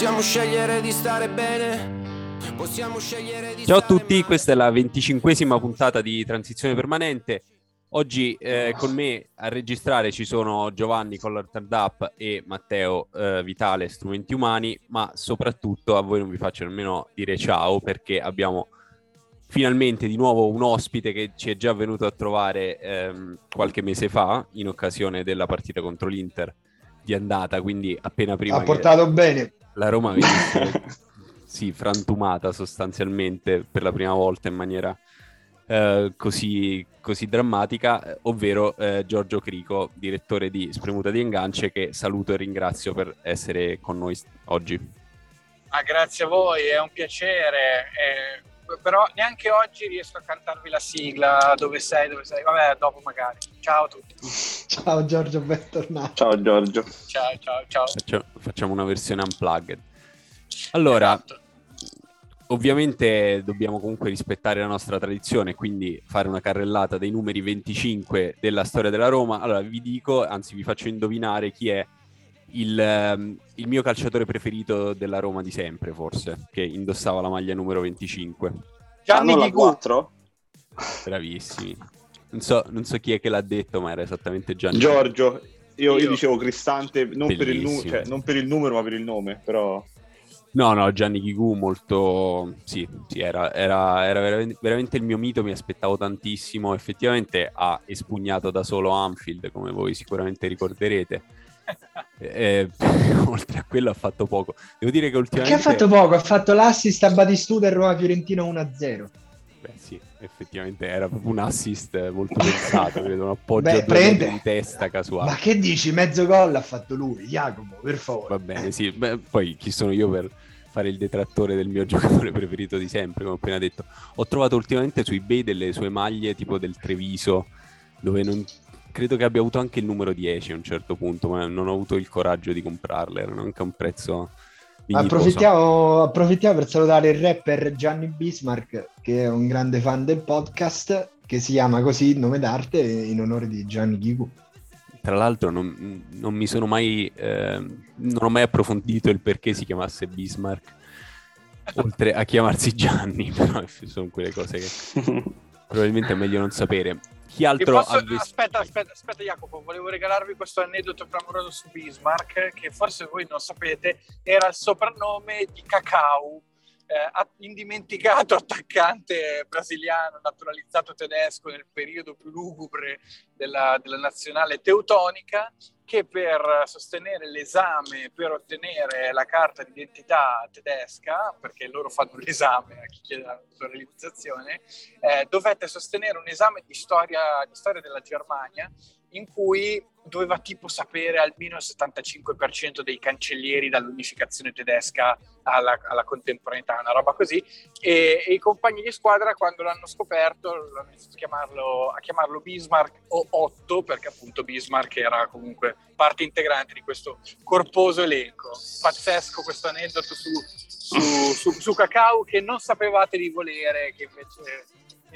Possiamo scegliere di stare bene. Possiamo scegliere di Ciao a tutti, male. questa è la venticinquesima puntata di Transizione Permanente. Oggi eh, con me a registrare ci sono Giovanni Collar Up e Matteo eh, Vitale, Strumenti Umani, ma soprattutto a voi non vi faccio nemmeno dire ciao perché abbiamo finalmente di nuovo un ospite che ci è già venuto a trovare ehm, qualche mese fa in occasione della partita contro l'Inter di andata, quindi appena prima ha che portato bene. La Roma venisse sì, frantumata sostanzialmente per la prima volta in maniera eh, così, così drammatica, ovvero eh, Giorgio Crico, direttore di Spremuta di Engance, che saluto e ringrazio per essere con noi oggi. Ah, grazie a voi, è un piacere. eh, però neanche oggi riesco a cantarvi la sigla. Dove sei? Dove sei? Vabbè, dopo magari. Ciao a tutti. Ciao Giorgio, bentornato. Ciao Giorgio. Ciao, ciao, ciao. Faccia- facciamo una versione unplugged. Allora, Esatto. ovviamente dobbiamo comunque rispettare la nostra tradizione, quindi fare una carrellata dei numeri 25 della storia della Roma. Allora vi dico, anzi vi faccio indovinare chi è il, ehm, il mio calciatore preferito della Roma di sempre, forse, che indossava la maglia numero 25. Gianni Ghigù. 4? Bravissimi. Non so, non so chi è che l'ha detto, ma era esattamente Gianni. Giorgio. Io, io Io. dicevo Cristante non per, il nu- cioè, non per il numero ma per il nome, però No, no, Gianni Ghigù molto... Sì, sì, era, era- era veramente, veramente il mio mito, mi aspettavo tantissimo. Effettivamente ha espugnato da solo Anfield, come voi sicuramente ricorderete. Eh, oltre a quello ha fatto poco. Devo dire che Che ultimamente... ha fatto poco, ha fatto l'assist a Batistuta e Roma Fiorentino 1-0. Beh sì, effettivamente era proprio un assist molto pensato, credo, un appoggio Beh, prende- di testa casuale. Ma che dici? Mezzo gol ha fatto lui, Jacopo, per favore. Va bene, sì. Beh, poi chi sono io per fare il detrattore del mio giocatore preferito di sempre, come ho appena detto. Ho trovato ultimamente su eBay delle sue maglie tipo del Treviso, dove non... credo che abbia avuto anche il numero 10 a un certo punto, ma non ho avuto il coraggio di comprarle, erano anche a un prezzo. Approfittiamo, approfittiamo per salutare il rapper Gianni Bismarck, che è un grande fan del podcast, che si chiama così il nome d'arte in onore di Gianni Ghigù. Tra l'altro non, non mi sono mai... ehm, non ho mai approfondito il perché si chiamasse Bismarck, oltre a chiamarsi Gianni, però sono quelle cose che probabilmente è meglio non sapere. Chi altro posso- ha visto... Aspetta, aspetta, aspetta, Jacopo, volevo regalarvi questo aneddoto clamoroso su Bismarck, che forse voi non sapete, era il soprannome di Cacao, eh, indimenticato attaccante brasiliano naturalizzato tedesco nel periodo più lugubre della, della nazionale teutonica, che per sostenere l'esame per ottenere la carta d'identità tedesca, perché loro fanno l'esame a chi chiede la naturalizzazione, eh, dovette sostenere un esame di storia, di storia della Germania in cui doveva tipo sapere almeno il 75% dei cancellieri dall'unificazione tedesca alla, alla contemporaneità, una roba così. E, e i compagni di squadra, quando l'hanno scoperto, hanno iniziato a chiamarlo, a chiamarlo Bismarck o Otto, perché appunto Bismarck era comunque parte integrante di questo corposo elenco. Pazzesco questo aneddoto su, su, su, su Cacao che non sapevate di volere, che invece...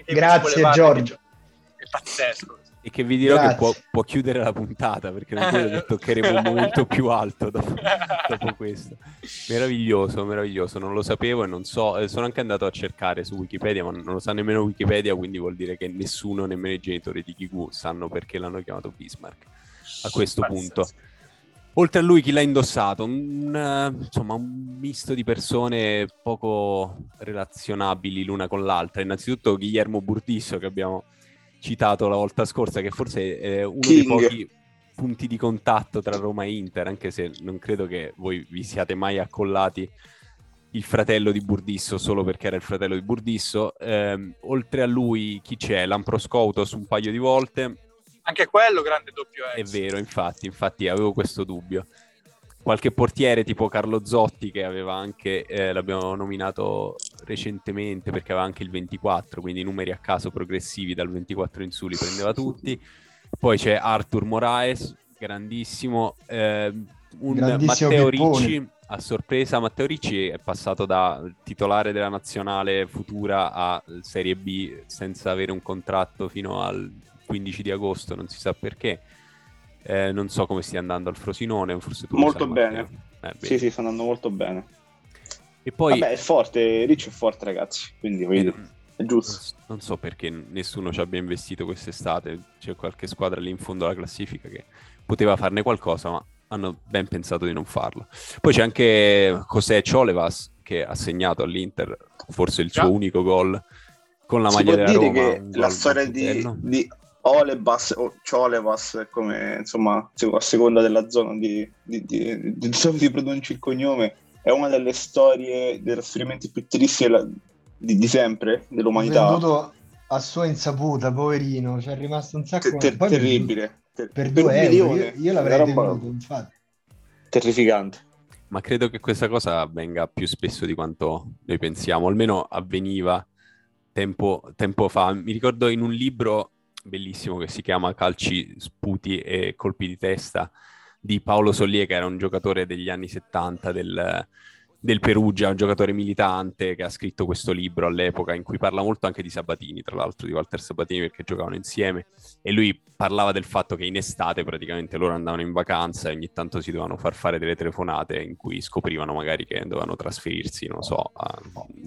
che Grazie. Giorgio. È pazzesco. E che vi dirò Grazie. che può, può chiudere la puntata perché non credo che toccheremo un momento più alto dopo, dopo questo. Meraviglioso, meraviglioso, non lo sapevo e non so, eh, sono anche andato a cercare su Wikipedia, ma non lo sa nemmeno Wikipedia, quindi vuol dire che nessuno, nemmeno i genitori di Kiku, sanno perché l'hanno chiamato Bismarck a questo Pazzesco. punto. Oltre a lui, chi l'ha indossato? Un, eh, insomma, un misto di persone poco relazionabili l'una con l'altra. Innanzitutto Guillermo Burdisso, che abbiamo citato la volta scorsa, che forse è uno dei King. pochi punti di contatto tra Roma e Inter, anche se non credo che voi vi siate mai accollati il fratello di Burdisso solo perché era il fratello di Burdisso. Ehm, oltre a lui, chi c'è? Lamproscoutos un paio di volte. Anche quello grande doppio È X. vero, infatti, infatti avevo questo dubbio. Qualche portiere tipo Carlo Zotti che aveva anche, eh, l'abbiamo nominato recentemente perché aveva anche il 24, quindi numeri a caso progressivi dal 24 in su li prendeva tutti. Poi c'è Arthur Moraes, grandissimo, ehm, un Grandissimo Matteo Pippone. Ricci, a sorpresa Matteo Ricci è passato da titolare della nazionale futura a Serie B senza avere un contratto fino al 15 di agosto, non si sa perché. Eh, non so come stia andando al Frosinone, forse tu lo Molto sai, bene. Eh, bene. Sì, sì, stanno andando molto bene. E poi Vabbè, è forte, Ricci è forte, ragazzi. Quindi voglio eh, è giusto. non so perché nessuno ci abbia investito quest'estate. C'è qualche squadra lì in fondo alla classifica che poteva farne qualcosa, ma hanno ben pensato di non farlo. Poi c'è anche José Cholevas che ha segnato all'Inter forse il suo Già. unico gol con la si maglia può della dire Roma. che la storia di, di Olebas o Ciolevas è come insomma a seconda della zona di, di, di, di, di dove si pronunci il cognome è una delle storie dei trasferimenti più tristi della- di, di sempre dell'umanità. Venduto a sua insaputa, poverino, ci è rimasto un sacco Ter- ter- per- terribile. Ter- Per, un 2 euro, io, io l'avrei roba tenuto, infatti. terrificante. Ma credo che questa cosa avvenga più spesso di quanto noi pensiamo, almeno avveniva tempo, tempo fa. Mi ricordo in un libro bellissimo che si chiama Calci, sputi e colpi di testa di Paolo Sollie, che era un giocatore degli anni 70 del, del Perugia, un giocatore militante che ha scritto questo libro all'epoca in cui parla molto anche di Sabatini, tra l'altro di Walter Sabatini perché giocavano insieme e lui parlava del fatto che in estate praticamente loro andavano in vacanza e ogni tanto si dovevano far fare delle telefonate in cui scoprivano magari che dovevano trasferirsi, non so, a,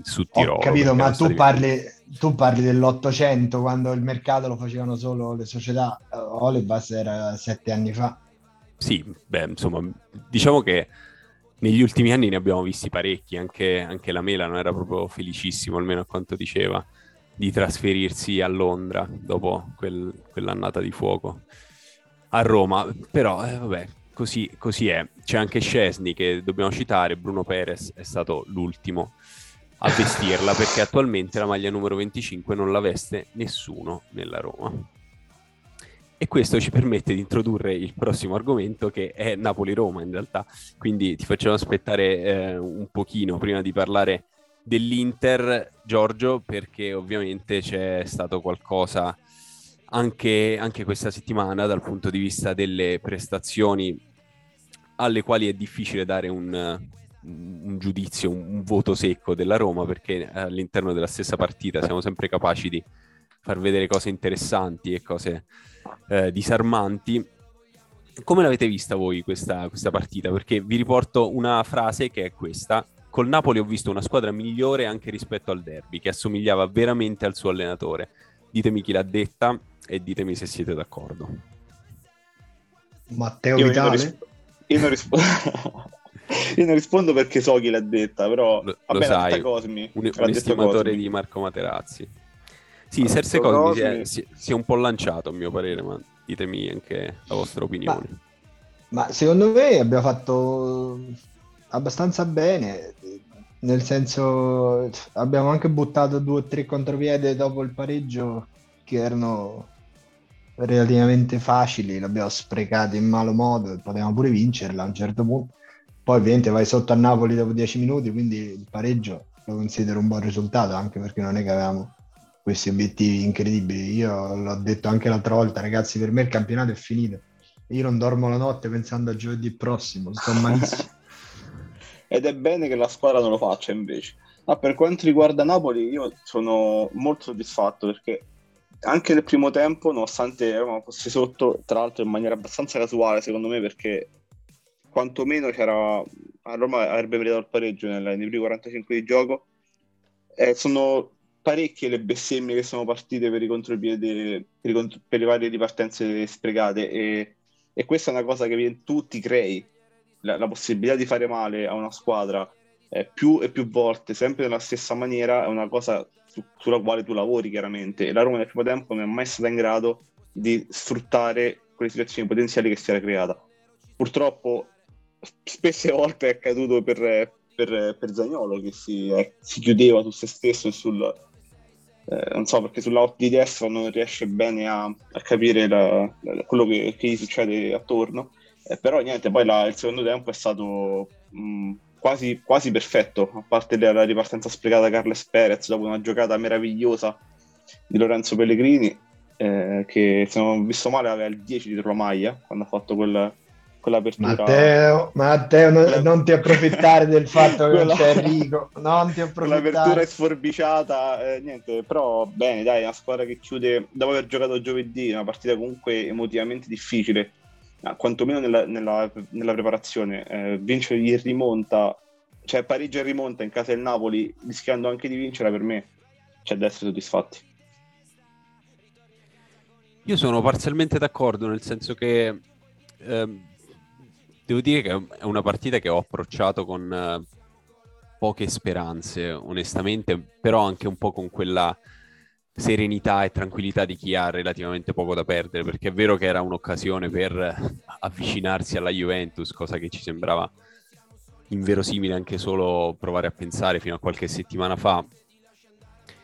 su Tirolo. Ho capito, ma tu parli, tu parli dell'Ottocento, quando il mercato lo facevano solo le società. Eh, Olebas era sette anni fa. Sì, beh, insomma, diciamo che negli ultimi anni ne abbiamo visti parecchi, anche, anche la Mela non era proprio felicissimo, almeno a quanto diceva, di trasferirsi a Londra dopo quel- quell'annata di fuoco a Roma. Però, eh, vabbè, così, così è. C'è anche Scesni che dobbiamo citare, Bruno Perez è stato l'ultimo a vestirla perché attualmente la maglia numero 25 non la veste nessuno nella Roma. E questo ci permette di introdurre il prossimo argomento che è Napoli-Roma in realtà, quindi ti facciamo aspettare eh, un pochino prima di parlare dell'Inter, Giorgio, perché ovviamente c'è stato qualcosa anche, anche questa settimana dal punto di vista delle prestazioni alle quali è difficile dare un, un giudizio, un, un voto secco della Roma, perché all'interno della stessa partita siamo sempre capaci di far vedere cose interessanti e cose eh, disarmanti. Come l'avete vista voi questa, questa partita? Perché vi riporto una frase che è questa. Col Napoli ho visto una squadra migliore anche rispetto al derby, che assomigliava veramente al suo allenatore. Ditemi chi l'ha detta e ditemi se siete d'accordo. Matteo io, io non, Vitale? risp- io non rispondo io non rispondo perché so chi l'ha detta però Lo, vabbè, lo sai, un, un estimatore Cosmi. di Marco Materazzi. Sì, Serse Cosmi si si- si è un po' lanciato a mio parere, ma ditemi anche la vostra opinione. Ma secondo me abbiamo fatto abbastanza bene, nel senso abbiamo anche buttato due o tre contropiede dopo il pareggio che erano relativamente facili, l'abbiamo sprecato in malo modo e potevamo pure vincerla a un certo punto. Poi ovviamente vai sotto a Napoli dopo dieci minuti, quindi il pareggio lo considero un buon risultato, anche perché non è che avevamo questi obiettivi incredibili. Io l'ho detto anche l'altra volta, ragazzi, per me il campionato è finito. Io non dormo la notte pensando a giovedì prossimo, sto malissimo. ed è bene che la squadra non lo faccia invece. Ma per quanto riguarda Napoli, io sono molto soddisfatto perché anche nel primo tempo, nonostante Roma fosse sotto, tra l'altro in maniera abbastanza casuale, secondo me, perché quantomeno c'era a Roma avrebbe meritato il pareggio nel- nei primi 45 di gioco. Eh, sono parecchie le bestemmie che sono partite per i contropiedi, per, i contro- per le varie ripartenze sprecate e, e questa è una cosa che tu ti crei la, la possibilità di fare male a una squadra eh, più e più volte, sempre nella stessa maniera, è una cosa su- sulla quale tu lavori chiaramente. E la Roma nel primo tempo non è mai stata in grado di sfruttare quelle situazioni potenziali che si era creata. Purtroppo, spesse volte è accaduto per, per, per Zagnolo che si, eh, si chiudeva su se stesso e sul. Eh, non so perché sulla di destra non riesce bene a, a capire la- la- quello che, che gli succede attorno. Eh, però niente, poi la- il secondo tempo è stato mh, quasi, quasi perfetto, a parte la, la ripartenza sprecata da Carles Perez dopo una giocata meravigliosa di Lorenzo Pellegrini, eh, che se non ho visto male aveva il 10 dietro la maglia quando ha fatto quel- quell'apertura. Matteo, Matteo non, Quella- non ti approfittare del fatto che Quella- non c'è Enrico, non ti approfittare. sforbiciata, eh, niente, però bene, dai, una squadra che chiude dopo aver giocato giovedì, una partita comunque emotivamente difficile, ah, quantomeno nella, nella, nella preparazione, eh, vincere in rimonta, cioè pareggia e rimonta in casa del Napoli, rischiando anche di vincere, per me c'è da essere soddisfatti. Io sono parzialmente d'accordo, nel senso che ehm, devo dire che è una partita che ho approcciato con eh, poche speranze, onestamente, però anche un po' con quella serenità e tranquillità di chi ha relativamente poco da perdere, perché è vero che era un'occasione per avvicinarsi alla Juventus, cosa che ci sembrava inverosimile anche solo provare a pensare fino a qualche settimana fa,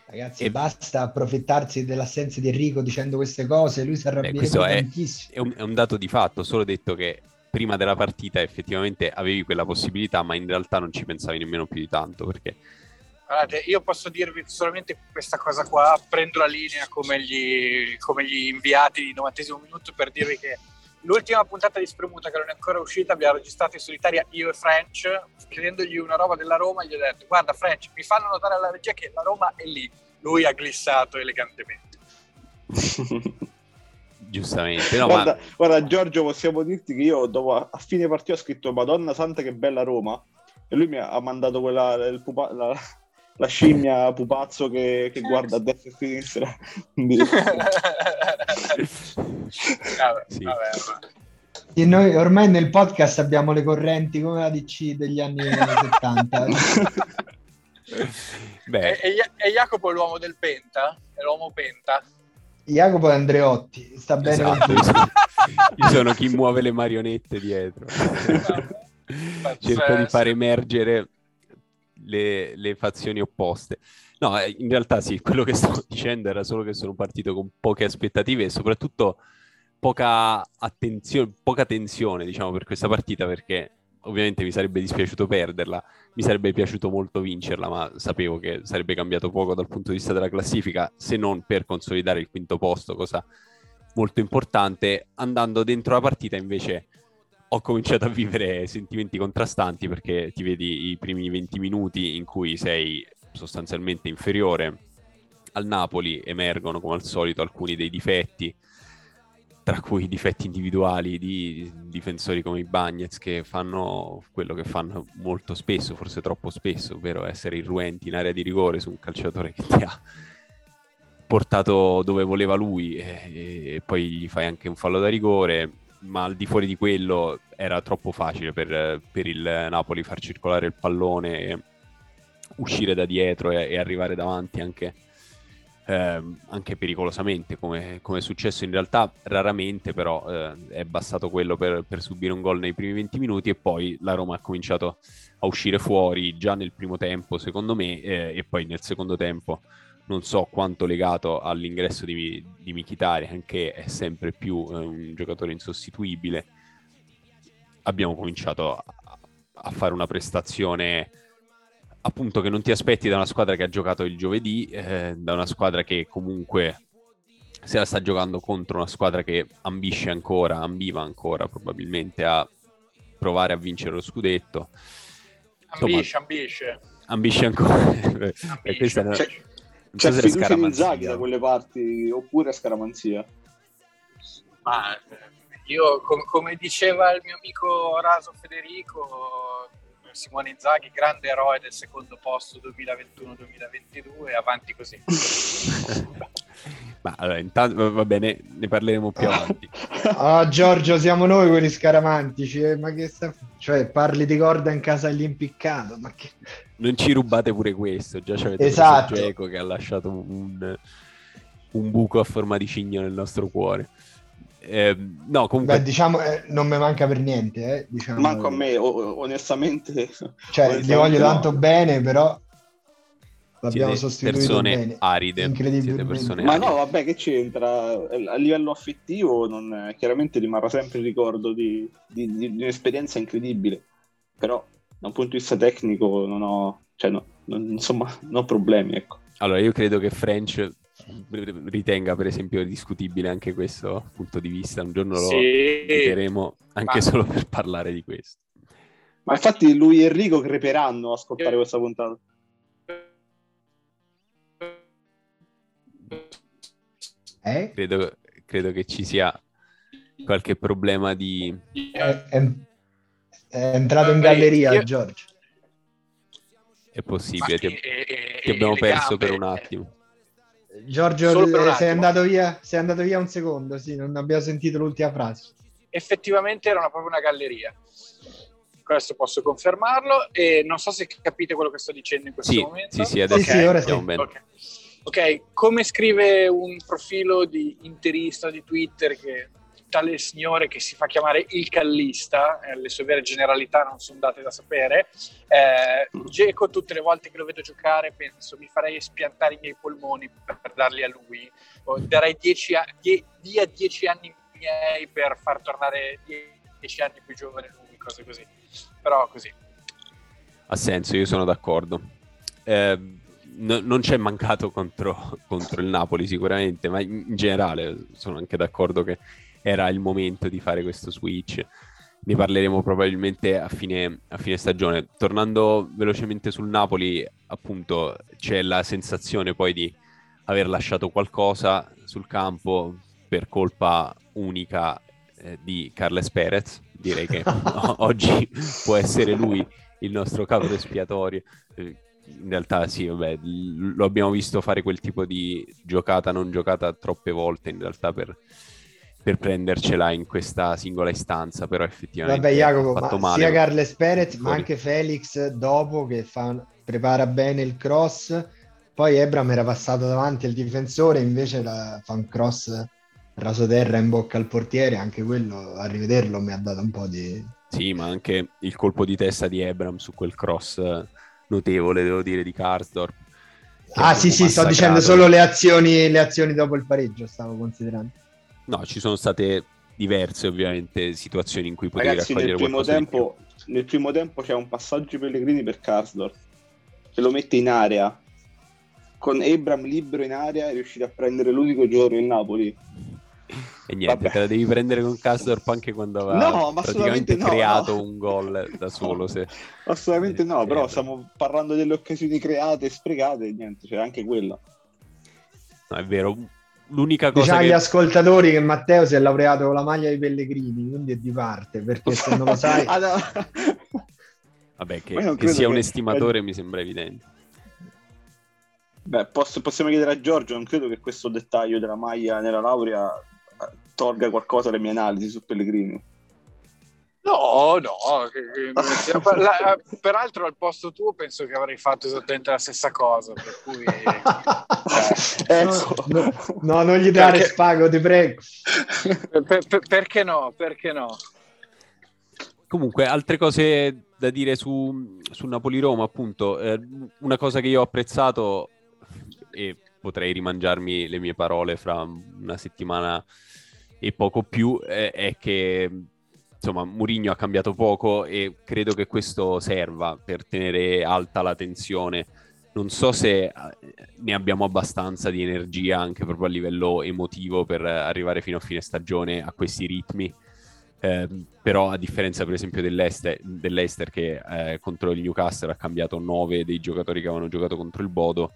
Ragazzi, e... basta approfittarsi dell'assenza di Enrico dicendo queste cose, lui si arrabbierebbe è, tantissimo. È un, è un dato di fatto, solo detto che prima della partita effettivamente avevi quella possibilità, ma in realtà non ci pensavi nemmeno più di tanto perché... Guardate, io posso dirvi solamente questa cosa qua, prendo la linea come gli, come gli inviati di 90 minuto per dirvi che l'ultima puntata di Spremuta che non è ancora uscita abbiamo registrato in solitaria io e French chiedendogli una roba della Roma gli ho detto guarda French mi fanno notare alla regia che la Roma è lì lui ha glissato elegantemente. Giustamente. No, guarda, ma... guarda, Giorgio, possiamo dirti che io dopo, a fine partita ho scritto Madonna Santa che bella Roma e lui mi ha mandato quella, pupa, la, la, scimmia pupazzo che, che guarda a destra e a sinistra. vabbè, sì. vabbè, vabbè. E noi ormai nel podcast abbiamo le correnti come la DC degli anni 70. Beh. E, e, Jacopo è l'uomo del Penta? È l'uomo Penta? Jacopo è Andreotti, sta bene. Esatto, io, sono, io sono chi muove le marionette dietro. Cerco di far emergere le, le, fazioni opposte. No, eh, in realtà sì, quello che stavo dicendo era solo che sono partito con poche aspettative e soprattutto poca attenzione, poca tensione, diciamo, per questa partita perché ovviamente mi sarebbe dispiaciuto perderla, mi sarebbe piaciuto molto vincerla, ma sapevo che sarebbe cambiato poco dal punto di vista della classifica, se non per consolidare il quinto posto, cosa molto importante. Andando dentro la partita invece ho cominciato a vivere sentimenti contrastanti perché ti vedi i primi 20 minuti in cui sei sostanzialmente inferiore al Napoli, emergono come al solito alcuni dei difetti tra cui difetti individuali di difensori come i Bagnets che fanno quello che fanno molto spesso, forse troppo spesso, ovvero essere irruenti in area di rigore su un calciatore che ti ha portato dove voleva lui e, e poi gli fai anche un fallo da rigore, ma al di fuori di quello era troppo facile per, per il Napoli far circolare il pallone, uscire da dietro e, e arrivare davanti anche eh, anche pericolosamente, come, come, è successo in realtà raramente, però eh, è bastato quello per, per, subire un gol nei primi 20 minuti e poi la Roma ha cominciato a uscire fuori già nel primo tempo, secondo me, eh, e poi nel secondo tempo non so quanto legato all'ingresso di, di Mkhitaryan, che è sempre più eh, un giocatore insostituibile. Abbiamo cominciato a, a fare una prestazione appunto che non ti aspetti da una squadra che ha giocato il giovedì, eh, da una squadra che comunque se la sta giocando contro una squadra che ambisce ancora, ambiva ancora probabilmente a provare a vincere lo scudetto. Ambisce, ambisce. Ambisce ancora. ambisce. questa è una... C'è, c'è so fiducia in Inzaghi da quelle parti oppure scaramanzia? Ma io, com- come diceva il mio amico Raso Federico, Simone Inzaghi, grande eroe del secondo posto 2021-2022, avanti così. Ma allora, intanto va bene, ne parleremo più avanti. Oh, Giorgio, siamo noi quelli scaramantici. Eh? Ma che sta... Cioè, parli di corda in casa dell'impiccato. Ma che... Non ci rubate pure questo. Già c'avete esatto. Geco che ha lasciato un, un buco a forma di cigno nel nostro cuore. Eh, no, comunque... Beh, diciamo, eh, non mi manca per niente. Eh, diciamo... Manco a me, o- onestamente. Cioè, onestamente gli voglio no. tanto bene, però l'abbiamo siete sostituito persone bene. aride. Persone Ma aride. no, vabbè, che c'entra? A livello affettivo, non, chiaramente rimarrà sempre il ricordo di, di, di, di, un'esperienza incredibile. Però, da un punto di vista tecnico, non ho, cioè, no, non, insomma, non ho problemi. Ecco. Allora, io credo che French ritenga per esempio discutibile anche questo punto di vista. Un giorno sì. lo vedremo anche Ma... solo per parlare di questo. Ma infatti lui e Enrico creperanno a ascoltare questa puntata. Eh? Credo, credo che ci sia qualche problema di... È, è, è entrato in Eh, galleria, io- Giorgio. È possibile, ti, ti abbiamo perso gambe, per un attimo. Giorgio, eh, sei andato via, sei andato via un secondo, sì, non abbiamo sentito l'ultima frase. effettivamente era una- proprio una galleria. Questo posso confermarlo e non so se capite quello che sto dicendo in questo Sì, momento. sì, sì, adesso Sì, sì, ora sì. andiamo bene. Ok. Ok, come scrive un profilo di interista di Twitter che tale signore che si fa chiamare il callista, eh, le sue vere generalità non sono date da sapere, eh, Geco tutte le volte che lo vedo giocare penso mi farei espiantare i miei polmoni per, per darli a lui, o darei dieci a- die- via dieci anni miei per far tornare die- dieci anni più giovane lui, cose così. Però così. Ha senso, io sono d'accordo. Eh, no- non c'è mancato contro, contro il Napoli sicuramente, ma in, in generale sono anche d'accordo che era il momento di fare questo switch. Ne parleremo probabilmente a fine, a fine stagione. Tornando velocemente sul Napoli, appunto, c'è la sensazione poi di aver lasciato qualcosa sul campo per colpa unica eh, di Carles Perez. Direi che oggi può essere lui il nostro capo espiatorio. Eh, In realtà sì, vabbè, lo abbiamo visto fare quel tipo di giocata non giocata troppe volte in realtà per, per prendercela in questa singola istanza, però effettivamente Vabbè, Jacopo, ha fatto ma male. sia Carles Perez, ma anche Felix dopo che fa- prepara bene il cross. Poi Ebram era passato davanti al difensore, invece la- fa un cross rasoterra in bocca al portiere. Anche quello, a rivederlo, mi ha dato un po' di. Sì, ma anche il colpo di testa di Ebram su quel cross notevole, devo dire, di Karsdorp. Ah, sì, sì, sto massacrato. dicendo solo le azioni, le azioni dopo il pareggio, stavo considerando. No, ci sono state diverse ovviamente situazioni in cui potevi Ragazzi, nel raccogliere primo, qualcosa di tempo, nel primo tempo c'è un passaggio Pellegrini per Karsdorp che lo mette in area con Ebram libero in area è riuscito a prendere l'unico giocatore del Napoli. E niente, Vabbè. te la devi prendere con Karsdorp anche quando aveva No, ma praticamente assolutamente no, creato no. un gol da solo. Se... assolutamente no però eh. stiamo parlando delle occasioni create e sprecate niente c'è anche quella No, è vero. L'unica cosa Diciamo agli che... ascoltatori che Matteo si è laureato con la maglia di Pellegrini, quindi è di parte, perché se non lo sai... Ah. Vabbè, che, che sia un che- estimatore mi sembra evidente. Beh, posso- possiamo chiedere a Giorgio, non credo che questo dettaglio della maglia nella laurea eh, tolga qualcosa alle mie analisi su Pellegrini. No, no, la- peraltro al posto tuo penso che avrei fatto esattamente la stessa cosa, per cui Ecco. No, no, no, non gli dare Perché- spago, ti prego. per- per- perché no? Perché no? Comunque, altre cose da dire su, su Napoli-Roma, appunto, eh, una cosa che io ho apprezzato e potrei rimangiarmi le mie parole fra una settimana e poco più, eh, è che insomma Mourinho ha cambiato poco e credo che questo serva per tenere alta la tensione. Non so se eh, ne abbiamo abbastanza di energia anche proprio a livello emotivo per arrivare fino a fine stagione a questi ritmi. Eh, però a differenza per esempio dell'Ester, dell'Ester che eh, contro il Newcastle ha cambiato nove dei giocatori che avevano giocato contro il Bodo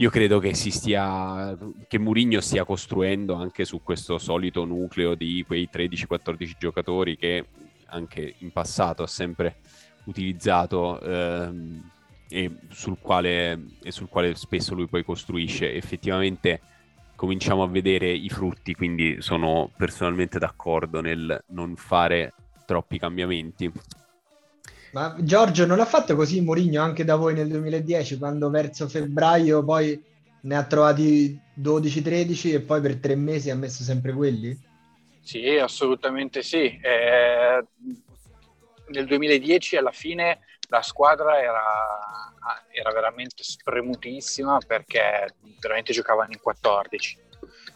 io credo che si stia che Mourinho stia costruendo anche su questo solito nucleo di quei 13-14 giocatori che anche in passato ha sempre utilizzato ehm, e, sul quale, e sul quale spesso lui poi costruisce effettivamente cominciamo a vedere i frutti, quindi sono personalmente d'accordo nel non fare troppi cambiamenti. Ma Giorgio non l'ha fatto così Mourinho anche da voi nel 2010, quando verso febbraio poi ne ha trovati 12-13 e poi per tre mesi ha messo sempre quelli? Sì, assolutamente sì. Eh, nel 2010 alla fine la squadra era, era veramente spremutissima perché veramente giocavano in 14,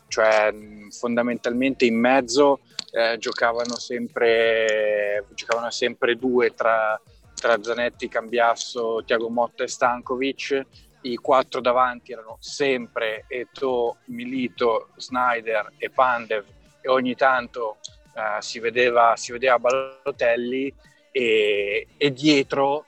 cioè fondamentalmente in mezzo eh, giocavano, sempre, giocavano sempre due tra, tra Zanetti, Cambiasso, Tiago Motta e Stankovic. I quattro davanti erano sempre Eto, Milito, Snyder e Pandev e ogni tanto eh, si, vedeva, si vedeva Balotelli e, e dietro,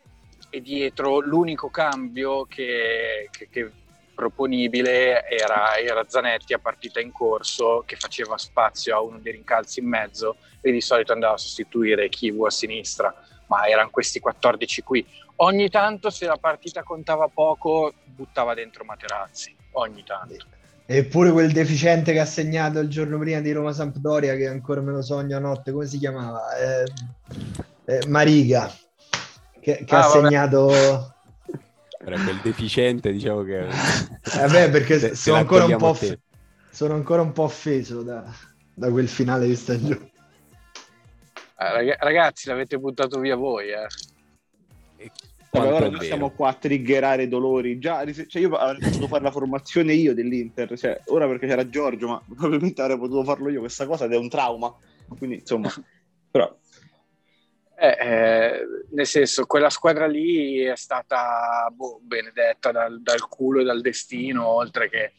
e dietro l'unico cambio che, che, che proponibile era, era Zanetti a partita in corso che faceva spazio a uno dei rincalzi in mezzo e di solito andava a sostituire Kivu a sinistra, ma erano questi 14 qui. Ogni tanto se la partita contava poco buttava dentro Materazzi, ogni tanto. Eppure quel deficiente che ha segnato il giorno prima di Roma Sampdoria, che ancora me lo sogno a notte, come si chiamava? Eh, eh, Mariga, che, che Ah, ha vabbè. segnato... Era quel deficiente, diciamo che... Vabbè, perché Te- te sono, ancora un po' off- sono ancora un po' offeso da, da quel finale di stagione. Eh, rag- ragazzi, l'avete buttato via voi, eh. E Vabbè, quanto ora è noi vero. stiamo qua a triggerare dolori. Già, cioè io avrei potuto fare la formazione io dell'Inter. Cioè, ora perché c'era Giorgio, ma probabilmente avrei potuto farlo io questa cosa ed è un trauma. Quindi, insomma, però Eh, eh, nel senso, quella squadra lì è stata boh, benedetta dal, dal culo e dal destino, oltre che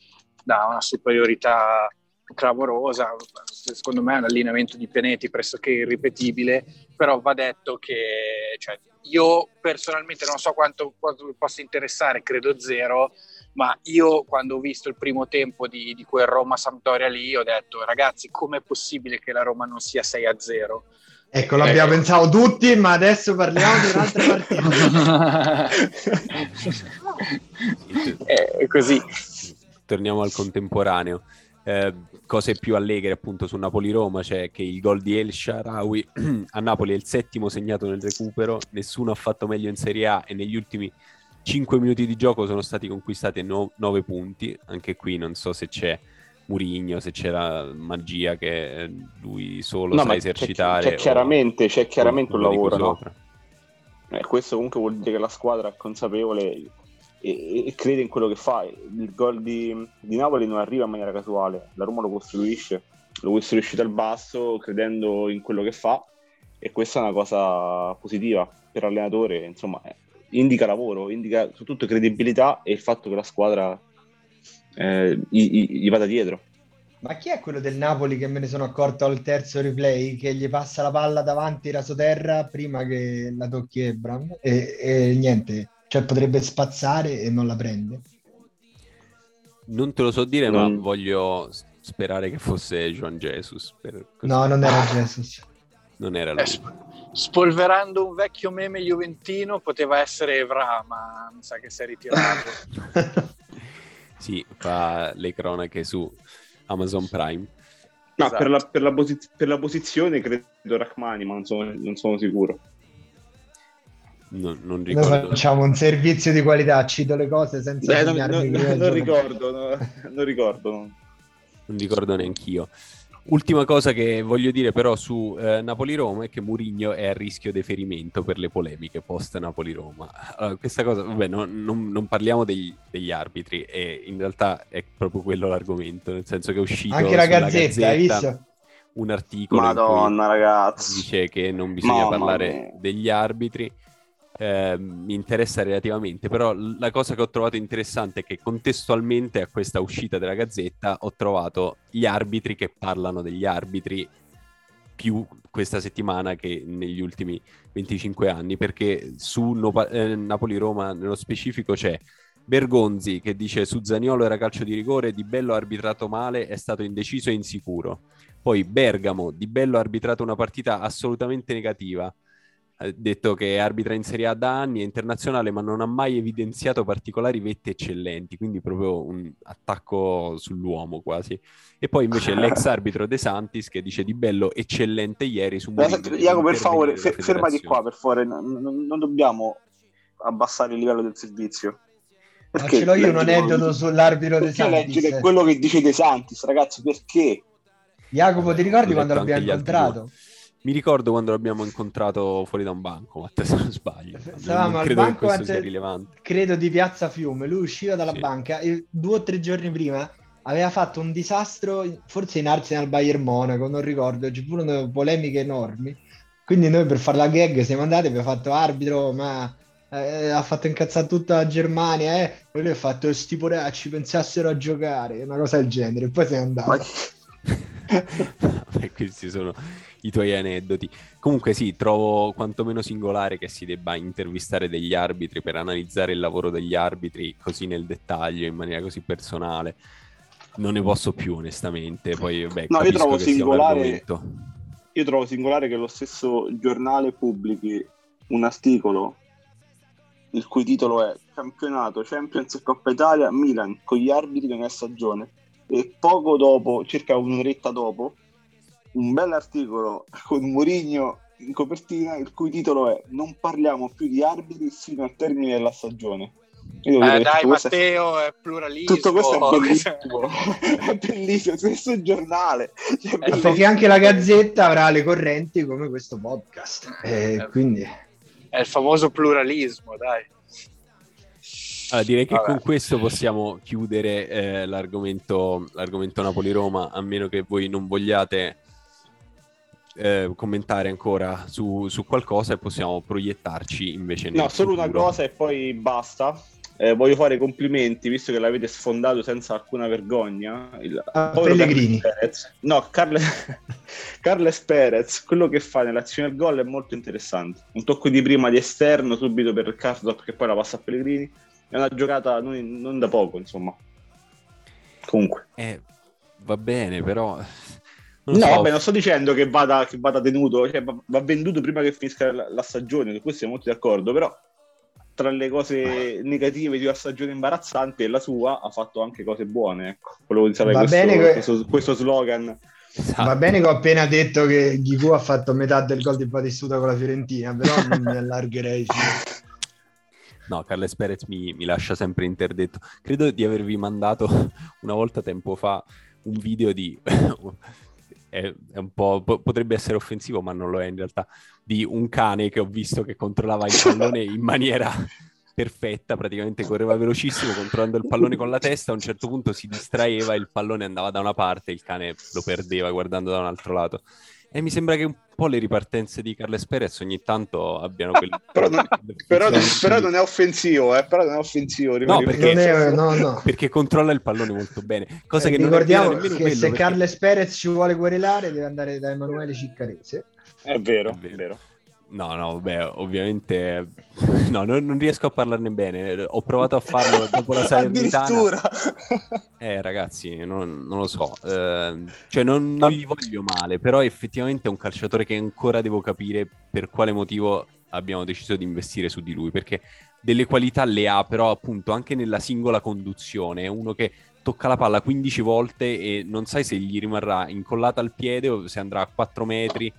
da una superiorità clamorosa. Secondo me è un allineamento di pianeti pressoché irripetibile, però va detto che cioè, io personalmente non so quanto, quanto possa interessare, credo zero, ma io quando ho visto il primo tempo di, di quel Roma-Sampdoria lì ho detto ragazzi com'è possibile che la Roma non sia 6 a 0? Ecco, l'abbiamo Eh. pensato tutti, ma adesso parliamo di un'altra partita. è così. Torniamo al contemporaneo. Eh, cose più allegre appunto su Napoli-Roma c'è che il gol di El Sharawi a Napoli è il settimo segnato nel recupero, nessuno ha fatto meglio in Serie A e negli ultimi 5 minuti di gioco sono stati conquistati 9 punti, anche qui non so se c'è Murigno, se c'era magia che eh, lui solo no, sa c'è, esercitare. c'è o chiaramente, c'è chiaramente un lavoro. no? Eh, questo comunque vuol dire che la squadra è consapevole e, e crede in quello che fa. Il gol di, di Napoli non arriva in maniera casuale, la Roma lo costruisce, lo costruisce dal basso credendo in quello che fa e questa è una cosa positiva per l'allenatore, insomma, eh, indica lavoro, indica soprattutto credibilità e il fatto che la squadra eh, gli, gli- vada dietro. Ma chi è quello del Napoli che me ne sono accorto al terzo replay che gli passa la palla davanti rasoterra prima che la tocchi Ebram e, e niente, cioè potrebbe spazzare e non la prende? Non te lo so dire, Non- ma voglio sperare che fosse Juan Jesus. No, non era Jesus. Non era Eh, lui. sp- spolverando un vecchio meme juventino poteva essere Evra, ma mi sa che si è ritirato. Sì, fa le cronache su Amazon Prime. No, Esatto. per, la, per la posi- per la posizione credo Rachmani, ma non sono, non sono sicuro. Non, non Noi ricordo. facciamo un servizio di qualità, cito le cose senza Eh, non, non- non ricordo, no, non ricordo. no. Non ricordo neanch'io. Ultima cosa che voglio dire però su eh, Napoli-Roma è che Murigno è a rischio deferimento per le polemiche post Napoli-Roma. Allora, questa cosa, vabbè, no- non, non parliamo degli, degli arbitri e in realtà è proprio quello l'argomento, nel senso che è uscito Anche la sulla Gazzetta, hai visto? un articolo in cui Madonna, ragazzi. dice che non bisogna Mamma parlare mia. degli arbitri. Eh, mi interessa relativamente, però la cosa che ho trovato interessante è che contestualmente a questa uscita della Gazzetta ho trovato gli arbitri che parlano degli arbitri più questa settimana che negli ultimi 25 anni, perché su Nopa- eh, Napoli-Roma nello specifico c'è Bergonzi che dice su Zaniolo era calcio di rigore, Di Bello arbitrato male, è stato indeciso e insicuro. Poi Bergamo, Di Bello ha arbitrato una partita assolutamente negativa, ha detto che arbitra in Serie A da anni, è internazionale, ma non ha mai evidenziato particolari vette eccellenti, quindi proprio un attacco sull'uomo quasi. E poi invece l'ex arbitro De Santis che dice Di Bello eccellente ieri su Mourinho Jacopo, per favore, la fermati qua, per favore. Non, non- non dobbiamo abbassare il livello del servizio. Ma ce l'ho io un aneddoto sull'arbitro De Perché leggere Santis. quello che dice De Santis, ragazzi? Perché? Jacopo, ti ricordi quando l'abbiamo gli altri incontrato? Mi ricordo quando l'abbiamo incontrato fuori da un banco, ma se non sbaglio. Stavamo non al banco rilevante. credo di Piazza Fiume. Lui usciva dalla Sì. banca e due o tre giorni prima aveva fatto un disastro, forse in Arsenal Bayern Monaco, non ricordo, ci furono polemiche enormi. Quindi noi per fare la gag siamo andati, abbiamo fatto arbitro, ma eh, ha fatto incazzare tutta la Germania, eh. Poi lui ha fatto sti poracci pensassero a giocare, una cosa del genere, e poi se n'è andato. Ma- questi sono i tuoi aneddoti. Comunque sì, trovo quantomeno singolare che si debba intervistare degli arbitri per analizzare il lavoro degli arbitri così nel dettaglio, in maniera così personale. Non ne posso più onestamente, poi vabbè, No, io trovo singolare-. Io trovo singolare che lo stesso giornale pubblichi un articolo il cui titolo è Campionato Champions e Coppa Italia Milan con gli arbitri di una stagione e poco dopo, circa un'oretta dopo, un bell'articolo con Mourinho in copertina il cui titolo è Non parliamo più di arbitri fino al termine della stagione. Eh, che dai, questo è- Matteo, è pluralismo. tutto questo è bellissimo, è bellissimo, stesso giornale. Cioè, Eh, perché anche la Gazzetta avrà le correnti come questo podcast. E Eh. quindi È il famoso pluralismo, dai. Allora, direi che Vabbè. con questo possiamo chiudere eh, l'argomento, l'argomento Napoli-Roma, a meno che voi non vogliate eh, commentare ancora su, su qualcosa e possiamo proiettarci invece nel No, solo una cosa e poi basta. Eh, voglio fare i complimenti, visto che l'avete sfondato senza alcuna vergogna. Il A povero Pellegrini. Carles Perez. No, Carle... Carles Perez, quello che fa nell'azione del gol è molto interessante. Un tocco di prima di esterno subito per Cardot che poi la passa a Pellegrini. È una giocata non, non da poco, insomma. Comunque. Eh, va bene, però... No, so, vabbè, non sto dicendo che vada, che vada tenuto, cioè, va, va venduto prima che finisca la, la stagione, su questo siamo molto d'accordo, però tra le cose negative di una stagione imbarazzante e la sua ha fatto anche cose buone, ecco. Volevo sapere Va questo, bene che- questo, questo slogan. esatto. va bene che ho appena detto che Ghigu ha fatto metà del gol di Batistuta con la Fiorentina, però non mi allargherei. fino- No, Carles Perez mi, mi lascia sempre interdetto. Credo di avervi mandato una volta tempo fa un video di... è, è un po'... po- potrebbe essere offensivo, ma non lo è in realtà. Di un cane che ho visto che controllava il pallone in maniera perfetta, praticamente correva velocissimo controllando il pallone con la testa, a un certo punto si distraeva, il pallone andava da una parte il cane lo perdeva guardando da un altro lato. E mi sembra che un po' le ripartenze di Carles Perez ogni tanto abbiano quel... Però non- Però, però non è offensivo, eh, però non è offensivo. No, perché- Non è- no, no. perché controlla il pallone molto bene. Cosa Eh, che non ricordiamo nemmeno che quello, se perché- Carles Perez ci vuole querelare deve andare da Emanuele Ciccarese. È vero, È è vero. No, no, vabbè, ovviamente... No, non, non riesco a parlarne bene. Ho provato a farlo dopo la Salernitana. Addirittura. Eh, ragazzi, non, non lo so. Eh, cioè, non, non gli voglio male, però effettivamente è un calciatore che ancora devo capire per quale motivo abbiamo deciso di investire su di lui, perché delle qualità le ha, però appunto anche nella singola conduzione, è uno che tocca la palla 15 volte e non sai se gli rimarrà incollata al piede o se andrà a 4 metri.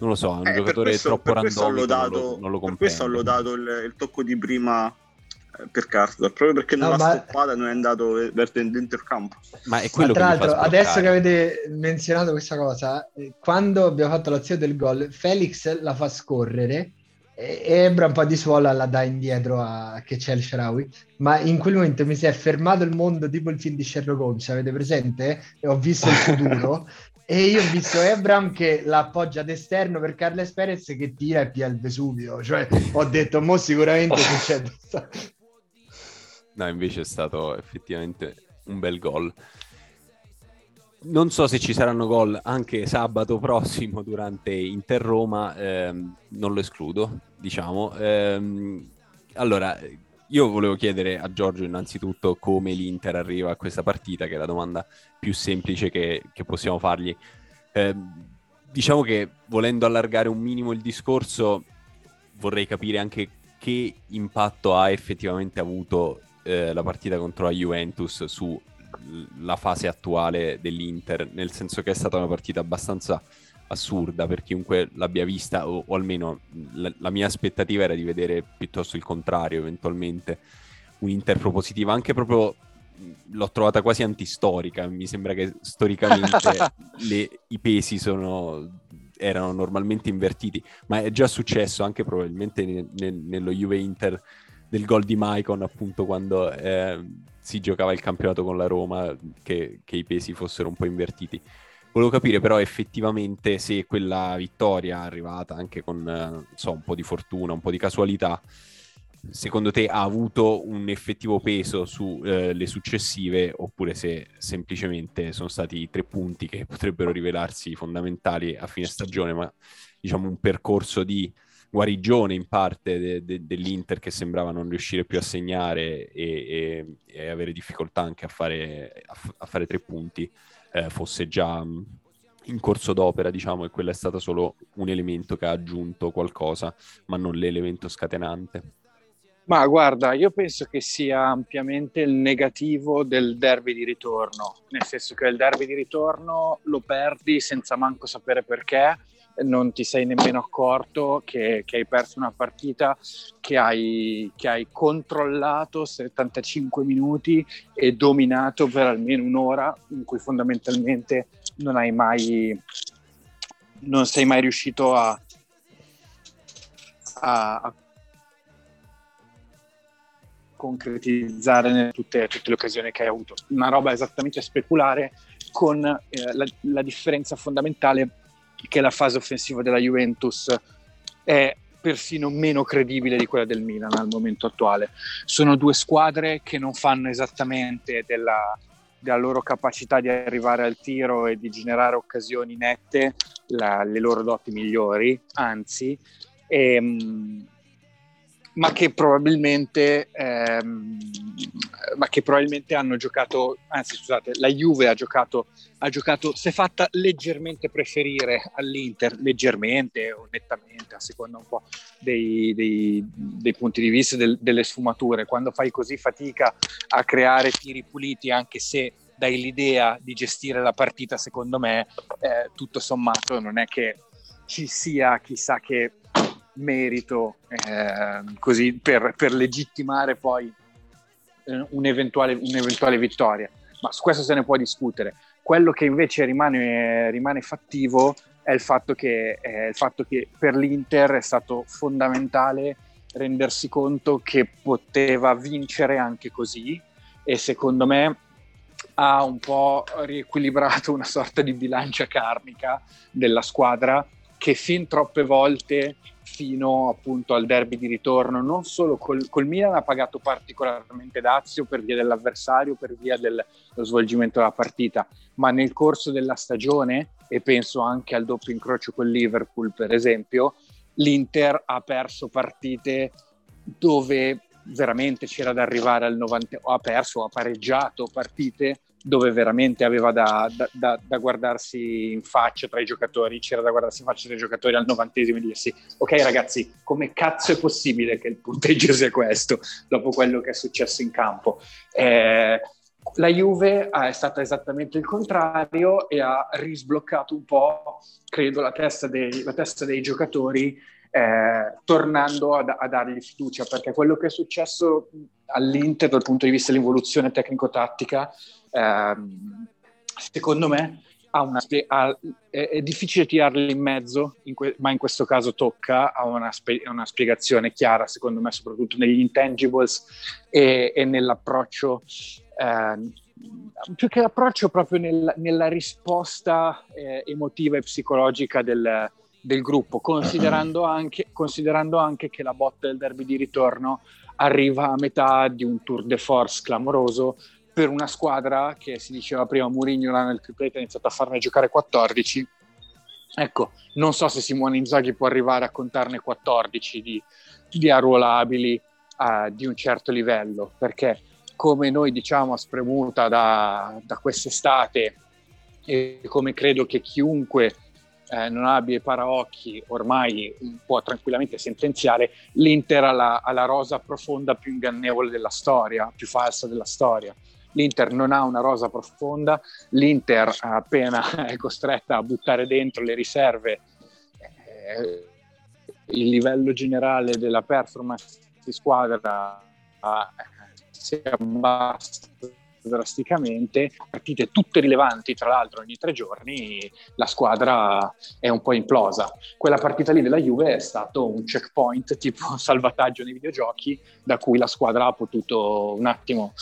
Non lo so, è un Eh, giocatore questo- troppo per questo ho randomico, non lodato- lo, non lo per questo ho lodato il, il tocco di prima eh, per Cardot, proprio perché No, non l'ha ma- stoppata e non è andato verso dentro il campo. Ma è Ma quello tra che mi fa l'altro, adesso che avete menzionato questa cosa, eh, quando abbiamo fatto l'azione del gol, Felix la fa scorrere e Ebra un po' di suola la dà indietro a che c'è il Sharawi. Ma in quel momento mi si è fermato il mondo, tipo il film di Sherlock Holmes, avete presente? E ho visto il futuro. E io ho visto Ebram che l'appoggia d'esterno per Carles Perez che tira e pia il Vesuvio. Cioè, ho detto, mo sicuramente succede. No, invece è stato effettivamente un bel gol. Non so se ci saranno gol anche sabato prossimo durante Inter-Roma, ehm, non lo escludo, diciamo. Ehm, allora, io volevo chiedere a Giorgio innanzitutto come l'Inter arriva a questa partita, che è la domanda più semplice che, che possiamo fargli. Ehm, diciamo che volendo allargare un minimo il discorso, vorrei capire anche che impatto ha effettivamente avuto eh, la partita contro la Juventus sulla fase attuale dell'Inter, nel senso che è stata una partita abbastanza assurda per chiunque l'abbia vista, o, o almeno la, la mia aspettativa era di vedere piuttosto il contrario, eventualmente un Inter propositiva, anche proprio l'ho trovata quasi antistorica, mi sembra che storicamente le- i pesi sono, erano normalmente invertiti, ma è già successo anche probabilmente ne- ne- nello Juve Inter del gol di Maicon appunto quando eh, si giocava il campionato con la Roma che, che i pesi fossero un po' invertiti. Volevo capire però effettivamente se quella vittoria arrivata anche con eh, so, un po' di fortuna, un po' di casualità, secondo te ha avuto un effettivo peso sulle eh, successive oppure se semplicemente sono stati tre punti che potrebbero rivelarsi fondamentali a fine stagione, ma diciamo un percorso di guarigione in parte de- de- dell'Inter che sembrava non riuscire più a segnare e, e, e avere difficoltà anche a fare, a f- a fare tre punti, eh, fosse già in corso d'opera, diciamo, e quello è stato solo un elemento che ha aggiunto qualcosa, ma non l'elemento scatenante. Ma guarda, io penso che sia ampiamente il negativo del derby di ritorno, nel senso che il derby di ritorno lo perdi senza manco sapere perché, non ti sei nemmeno accorto che, che hai perso una partita che hai, che hai, controllato 75 minuti e dominato per almeno un'ora in cui fondamentalmente non hai mai non sei mai riuscito a, a, a concretizzare tutte, tutte, le occasioni che hai avuto. Una roba esattamente speculare con eh, la, la, differenza fondamentale che la fase offensiva della Juventus è persino meno credibile di quella del Milan al momento attuale. Sono due squadre che non fanno esattamente della, della loro capacità di arrivare al tiro e di generare occasioni nette la, le loro doti migliori, anzi, e, ehm, ma che probabilmente ehm, ma che probabilmente hanno giocato anzi scusate la Juve ha giocato ha giocato si è fatta leggermente preferire all'Inter leggermente o nettamente a seconda un po' dei, dei, dei punti di vista del, delle sfumature. Quando fai così fatica a creare tiri puliti anche se dai l'idea di gestire la partita secondo me eh, tutto sommato non è che ci sia chissà che merito eh, così per, per, legittimare poi eh, un'eventuale, un'eventuale, vittoria. Ma su questo se ne può discutere. Quello che invece rimane, rimane fattivo è il fatto, che, è il fatto che per l'Inter è stato fondamentale rendersi conto che poteva vincere anche così e secondo me ha un po' riequilibrato una sorta di bilancia karmica della squadra che fin troppe volte fino appunto al derby di ritorno, non solo col, col Milan ha pagato particolarmente dazio per via dell'avversario, per via dello svolgimento della partita, ma nel corso della stagione, e penso anche al doppio incrocio con Liverpool per esempio, l'Inter ha perso partite dove veramente c'era da arrivare al 90, o ha perso, ha pareggiato partite dove veramente aveva da, da, da, guardarsi in faccia tra i giocatori, c'era da guardarsi in faccia tra i giocatori al novantesimo e dirsi ok ragazzi, come cazzo è possibile che il punteggio sia questo dopo quello che è successo in campo? Eh, la Juve è stata esattamente il contrario e ha risbloccato un po', credo, la testa dei, la testa dei giocatori eh, tornando a, a, dargli fiducia, perché quello che è successo all'Inter dal punto di vista dell'evoluzione tecnico-tattica ehm, secondo me una, ha, è, è, difficile tirarli in mezzo, in que, ma in questo caso tocca, ha una, spe, una, spiegazione chiara, secondo me, soprattutto negli intangibles e, e nell'approccio, eh, più che l'approccio proprio nel, nella risposta eh, emotiva e psicologica del, del gruppo, considerando anche, considerando anche che la botta del derby di ritorno arriva a metà di un tour de force clamoroso per una squadra che si diceva prima Mourinho là nel triplete ha iniziato a farne giocare 14 ecco non so se Simone Inzaghi può arrivare a contarne 14 di, di arruolabili uh, di un certo livello perché come noi diciamo a spremuta da, da quest'estate e come credo che chiunque eh, non abbia i paraocchi ormai può tranquillamente sentenziare l'Inter ha la, ha la rosa profonda più ingannevole della storia, più falsa della storia l'Inter non ha una rosa profonda, l'Inter appena è costretta a buttare dentro le riserve, eh, il livello generale della performance di squadra eh, si abbassa drasticamente, partite tutte rilevanti, tra l'altro ogni tre giorni la squadra è un po' implosa. Quella partita lì della Juve è stato un checkpoint tipo salvataggio nei videogiochi da cui la squadra ha potuto un attimo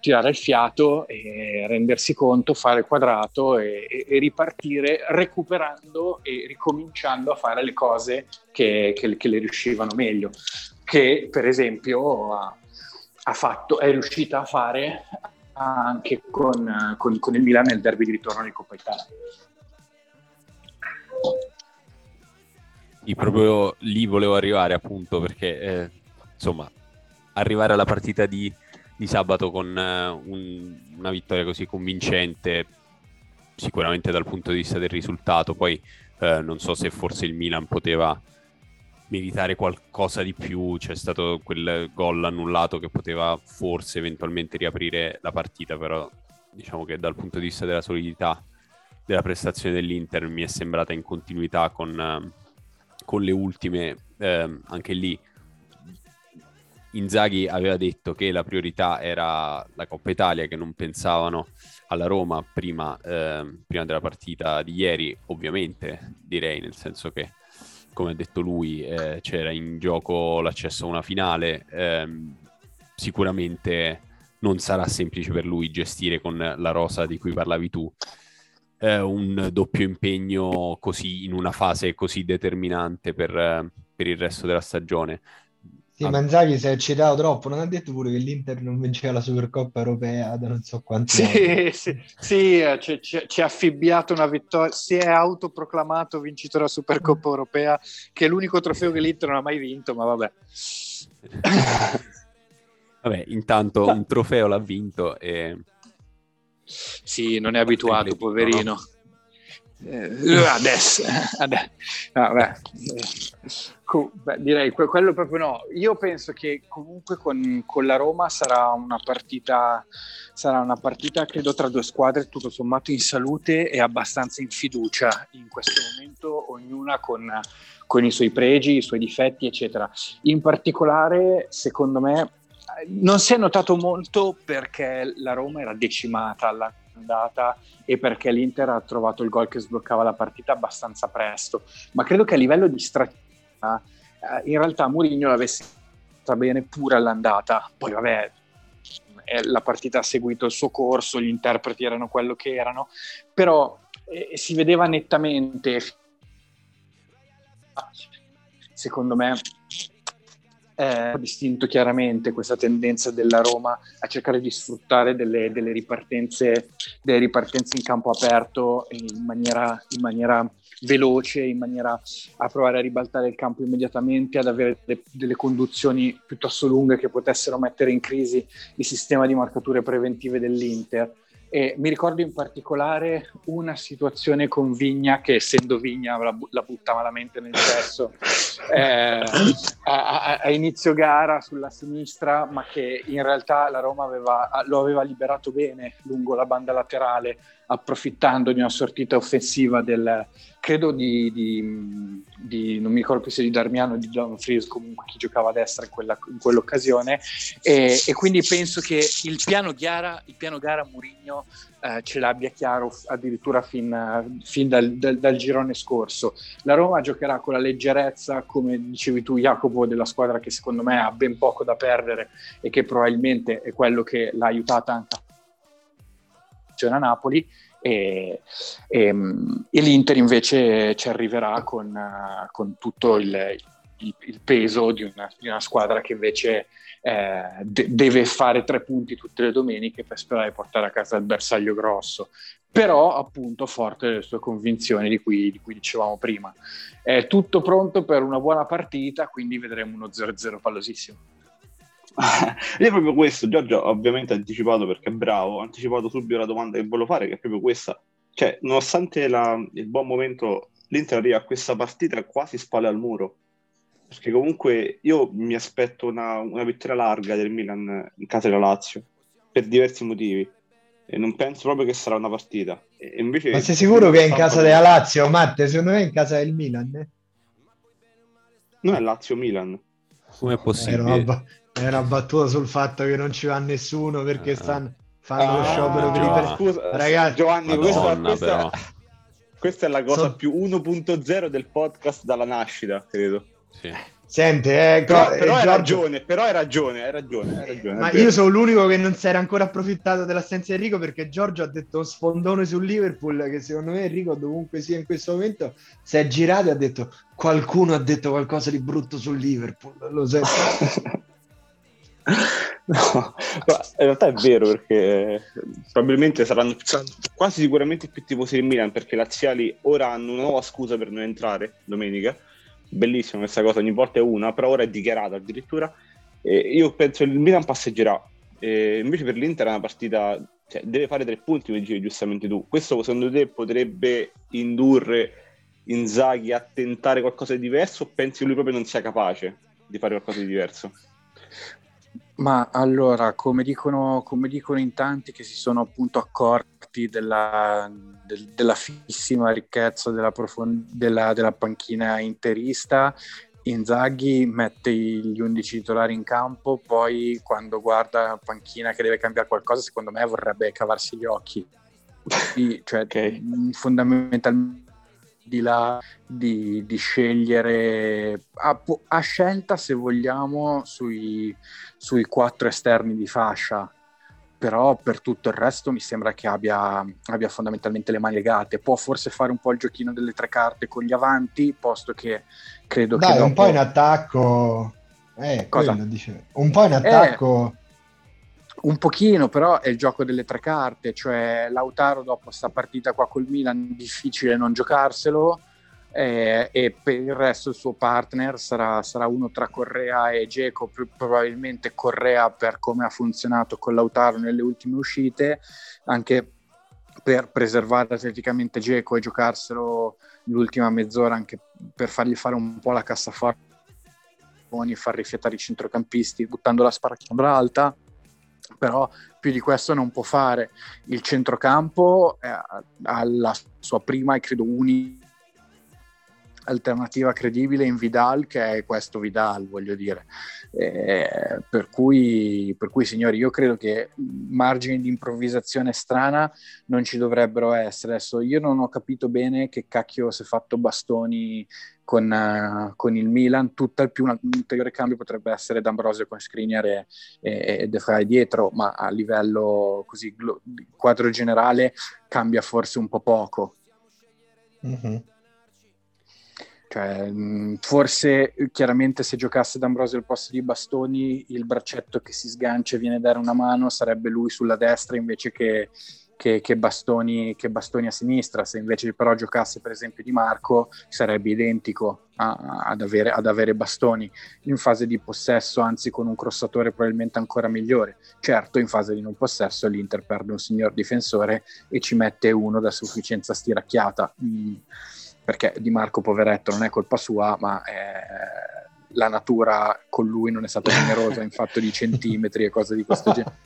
tirare il fiato e rendersi conto, fare il quadrato e, e ripartire recuperando e ricominciando a fare le cose che, che, che le riuscivano meglio che per esempio ha, ha fatto, è riuscita a fare anche con, con, con il Milan nel derby di ritorno di Coppa Italia. Sì, proprio lì volevo arrivare appunto perché eh, insomma arrivare alla partita di, di sabato con uh, un, una vittoria così convincente sicuramente dal punto di vista del risultato poi uh, non so se forse il Milan poteva meritare qualcosa di più. C'è stato quel gol annullato che poteva forse eventualmente riaprire la partita però diciamo che dal punto di vista della solidità della prestazione dell'Inter mi è sembrata in continuità con, con le ultime eh, anche lì. Inzaghi aveva detto che la priorità era la Coppa Italia, che non pensavano alla Roma prima, eh, prima della partita di ieri, ovviamente direi, nel senso che, come ha detto lui, eh, c'era in gioco l'accesso a una finale. Ehm, sicuramente non sarà semplice per lui gestire con la rosa di cui parlavi tu eh, un doppio impegno così in una fase così determinante per, per il resto della stagione. Sì, ah. Manzaghi si è eccitato troppo, non ha detto pure che l'Inter non vinceva la Supercoppa europea da non so quanti sì, anni. Sì, sì eh, ci, ci, ci, ha affibbiato una vittoria, si è autoproclamato vincitore della Supercoppa europea, che è l'unico trofeo che l'Inter non ha mai vinto, ma vabbè. vabbè, intanto un trofeo l'ha vinto e... Sì, non è abituato, poverino. No? Eh, adesso, adesso. No, beh, direi quello proprio no. Io penso che comunque con, con, la Roma sarà una partita, sarà una partita, credo, tra due squadre tutto sommato in salute e abbastanza in fiducia in questo momento, ognuna con, con i suoi pregi, i suoi difetti, eccetera. In particolare, secondo me, non si è notato molto perché la Roma era decimata alla andata e perché l'Inter ha trovato il gol che sbloccava la partita abbastanza presto. Ma credo che a livello di strategia, eh, in realtà Mourinho l'avesse fatta bene pure all'andata. Poi, vabbè, eh, la partita ha seguito il suo corso, gli interpreti erano quello che erano, però eh, si vedeva nettamente, secondo me, eh, distinto chiaramente questa tendenza della Roma a cercare di sfruttare delle, delle, ripartenze, delle ripartenze, in campo aperto in maniera, in maniera, veloce, in maniera a provare a ribaltare il campo immediatamente, ad avere de, delle conduzioni piuttosto lunghe che potessero mettere in crisi il sistema di marcature preventive dell'Inter. E mi ricordo in particolare una situazione con Vigna, che essendo Vigna la, la butta malamente nel cesso eh, a, a, inizio gara sulla sinistra, ma che in realtà la Roma aveva, lo aveva liberato bene lungo la banda laterale, approfittando di una sortita offensiva del, credo di, di, di, non mi ricordo più se di Darmiano o di John Fries, comunque chi giocava a destra in, quella, in quell'occasione e, e, quindi penso che il piano gara, il piano gara Murigno eh, ce l'abbia chiaro addirittura fin, fin dal, dal, dal, girone scorso. La Roma giocherà con la leggerezza, come dicevi tu Jacopo, della squadra che secondo me ha ben poco da perdere e che probabilmente è quello che l'ha aiutata anche a Napoli e, e, e, l'Inter invece ci arriverà con, con tutto il, il, il peso di una, di una, squadra che invece eh, de- deve fare tre punti tutte le domeniche per sperare di portare a casa il bersaglio grosso però appunto forte delle sue convinzioni di cui, di cui, dicevamo prima. È tutto pronto per una buona partita, quindi vedremo uno 0-0 pallosissimo. Io proprio questo, Giorgio ovviamente ha anticipato perché è bravo, ha anticipato subito la domanda che volevo fare, che è proprio questa. Cioè, nonostante la, il buon momento, l'Inter arriva a questa partita quasi spalle al muro. Perché comunque io mi aspetto una, una vittoria larga del Milan in casa della Lazio, per diversi motivi. E non penso proprio che sarà una partita. E invece, Ma sei sicuro che è in casa della Lazio, Matte? Secondo me è in casa del Milan. Eh? Non è Lazio-Milan. Come è possibile? Una, è una, battuta sul fatto che non ci va nessuno perché ah. stanno, fanno ah, lo sciopero per i Scusa, ragazzi, Giovanni, Madonna, questa, questa, questa, è la cosa so... più 1.0 del podcast dalla nascita, credo. Sì. Senti, eh, Però, eh, però hai Giorgio- ragione, però hai ragione, hai ragione, hai ragione. Ma io sono l'unico che non si era ancora approfittato dell'assenza di Enrico perché Giorgio ha detto un sfondone sul Liverpool che secondo me Enrico dovunque sia in questo momento si è girato e ha detto qualcuno ha detto qualcosa di brutto sul Liverpool. Lo sento. No, in realtà è vero perché eh, probabilmente saranno quasi sicuramente più tifosi del Milan perché i laziali ora hanno una nuova scusa per non entrare domenica. Bellissima questa cosa, ogni volta è una, però ora è dichiarata addirittura. E io penso che il Milan passeggerà. E invece per l'Inter è una partita, cioè, deve fare tre punti, come dicevi giustamente tu. Questo secondo te potrebbe indurre Inzaghi a tentare qualcosa di diverso o pensi che lui proprio non sia capace di fare qualcosa di diverso? Ma allora, come dicono, come dicono in tanti che si sono appunto accorti della, del- della fissima ricchezza della, profon- della- della panchina interista, Inzaghi mette gli 11 titolari in campo, poi quando guarda la panchina che deve cambiare qualcosa, secondo me vorrebbe cavarsi gli occhi. Quindi, cioè, Ok. mh, fondamentalmente di là di, di scegliere a, a scelta se vogliamo sui, sui quattro esterni di fascia però per tutto il resto mi sembra che abbia, abbia fondamentalmente le mani legate può forse fare un po' il giochino delle tre carte con gli avanti posto che credo che Dai, dopo... un po' in attacco. Eh, Cosa? quello dice. Un po' in attacco. Un pochino, però è il gioco delle tre carte, cioè Lautaro dopo sta partita qua col Milan, difficile non giocarselo eh, e per il resto il suo partner sarà, sarà uno tra Correa e Geco, probabilmente Correa per come ha funzionato con Lautaro nelle ultime uscite, anche per preservare atleticamente Geco e giocarselo l'ultima mezz'ora anche per fargli fare un po' la cassaforte far rifiatare i centrocampisti buttando la sparacchiandra alta però più di questo non può fare. Il centrocampo eh, ha la sua prima e credo unica alternativa credibile in Vidal che è questo Vidal voglio dire. Eh, per, cui, per cui signori io credo che margini di improvvisazione strana non ci dovrebbero essere. Adesso io non ho capito bene che cacchio si è fatto Bastoni con, eh, con il Milan. Tutt'al più un ulteriore cambio potrebbe essere D'Ambrosio con Skriniar e, e, e De Vrij dietro ma a livello così glo- quadro generale cambia forse un po' poco. Mhm. Cioè, mh, forse eh, chiaramente se giocasse D'Ambrosio al posto di Bastoni, il braccetto che si sgancia e viene a dare una mano sarebbe lui sulla destra invece che, che- che Bastoni, che Bastoni a sinistra. Se invece però giocasse per esempio Di Marco, sarebbe identico a- ad, avere, ad avere Bastoni in fase di possesso, anzi con un crossatore probabilmente ancora migliore. Certo, in fase di non possesso l'Inter perde un signor difensore e ci mette uno da sufficienza stiracchiata. Mm, perché Di Marco, poveretto, non è colpa sua, ma eh, la natura con lui non è stata generosa in fatto di centimetri e cose di questo genere.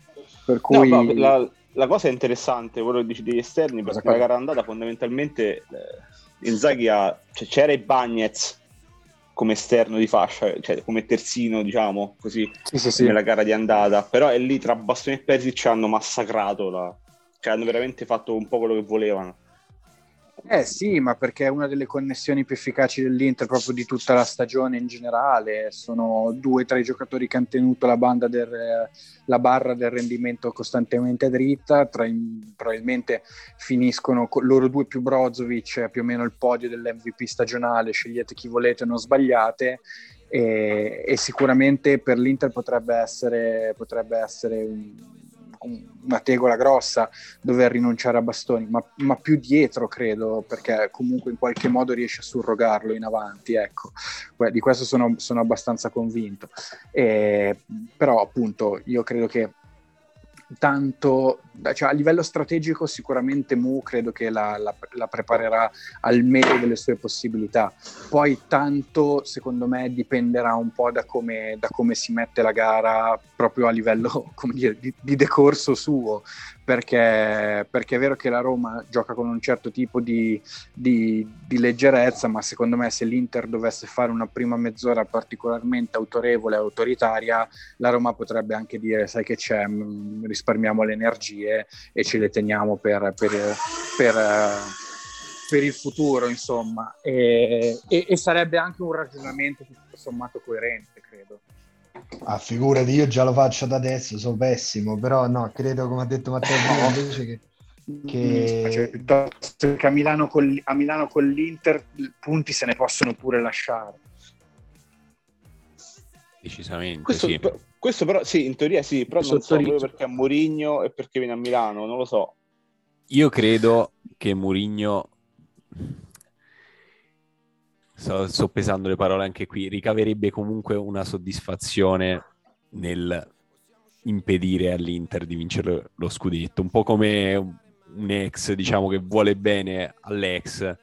Per No, cui ma la, la cosa interessante, quello che dici degli esterni, Cosa perché la cosa? gara andata fondamentalmente eh, Inzaghi ha, cioè, c'era i Bagnets come esterno di fascia, cioè come terzino, diciamo, così, sì, sì, sì. nella gara di andata, però è lì tra Bastoni e Perisic hanno massacrato, la, cioè hanno veramente fatto un po' quello che volevano. Eh sì, ma perché è una delle connessioni più efficaci dell'Inter proprio di tutta la stagione in generale. Sono due tra i giocatori che hanno tenuto la, del, la barra del rendimento costantemente dritta. Tra probabilmente finiscono con loro due più Brozovic, più o meno il podio dell'MVP stagionale. Scegliete chi volete, non sbagliate. E, e sicuramente per l'Inter potrebbe essere, potrebbe essere un- una tegola grossa dover rinunciare a Bastoni, ma, ma più dietro credo, perché comunque in qualche modo riesce a surrogarlo in avanti, ecco, di questo sono, sono abbastanza convinto. E, però appunto io credo che tanto, cioè a livello strategico sicuramente Mu credo che la, la- la preparerà al meglio delle sue possibilità, poi tanto secondo me dipenderà un po' da come, da come si mette la gara proprio a livello dire, di, di decorso suo, perché, perché è vero che la Roma gioca con un certo tipo di, di- di leggerezza, ma secondo me se l'Inter dovesse fare una prima mezz'ora particolarmente autorevole e autoritaria, la Roma potrebbe anche dire, sai che c'è, risparmiamo le energie e ce le teniamo per... per, per, eh, per il futuro, insomma, e, e, e, sarebbe anche un ragionamento tutto sommato coerente, credo. Ah, figurati, io già lo faccio da adesso, sono pessimo, però no, credo, come ha detto Matteo prima, invece che... che... Cioè, a Milano, con, a Milano con l'Inter punti se ne possono pure lasciare. Decisamente, questo, sì. questo però, sì, in teoria sì, però non so perché a Mourinho e perché viene a Milano, non lo so. Io credo che Mourinho sto, sto pesando le parole anche qui, ricaverebbe comunque una soddisfazione nel impedire all'Inter di vincere lo scudetto, un po' come un ex, diciamo, che vuole bene all'ex,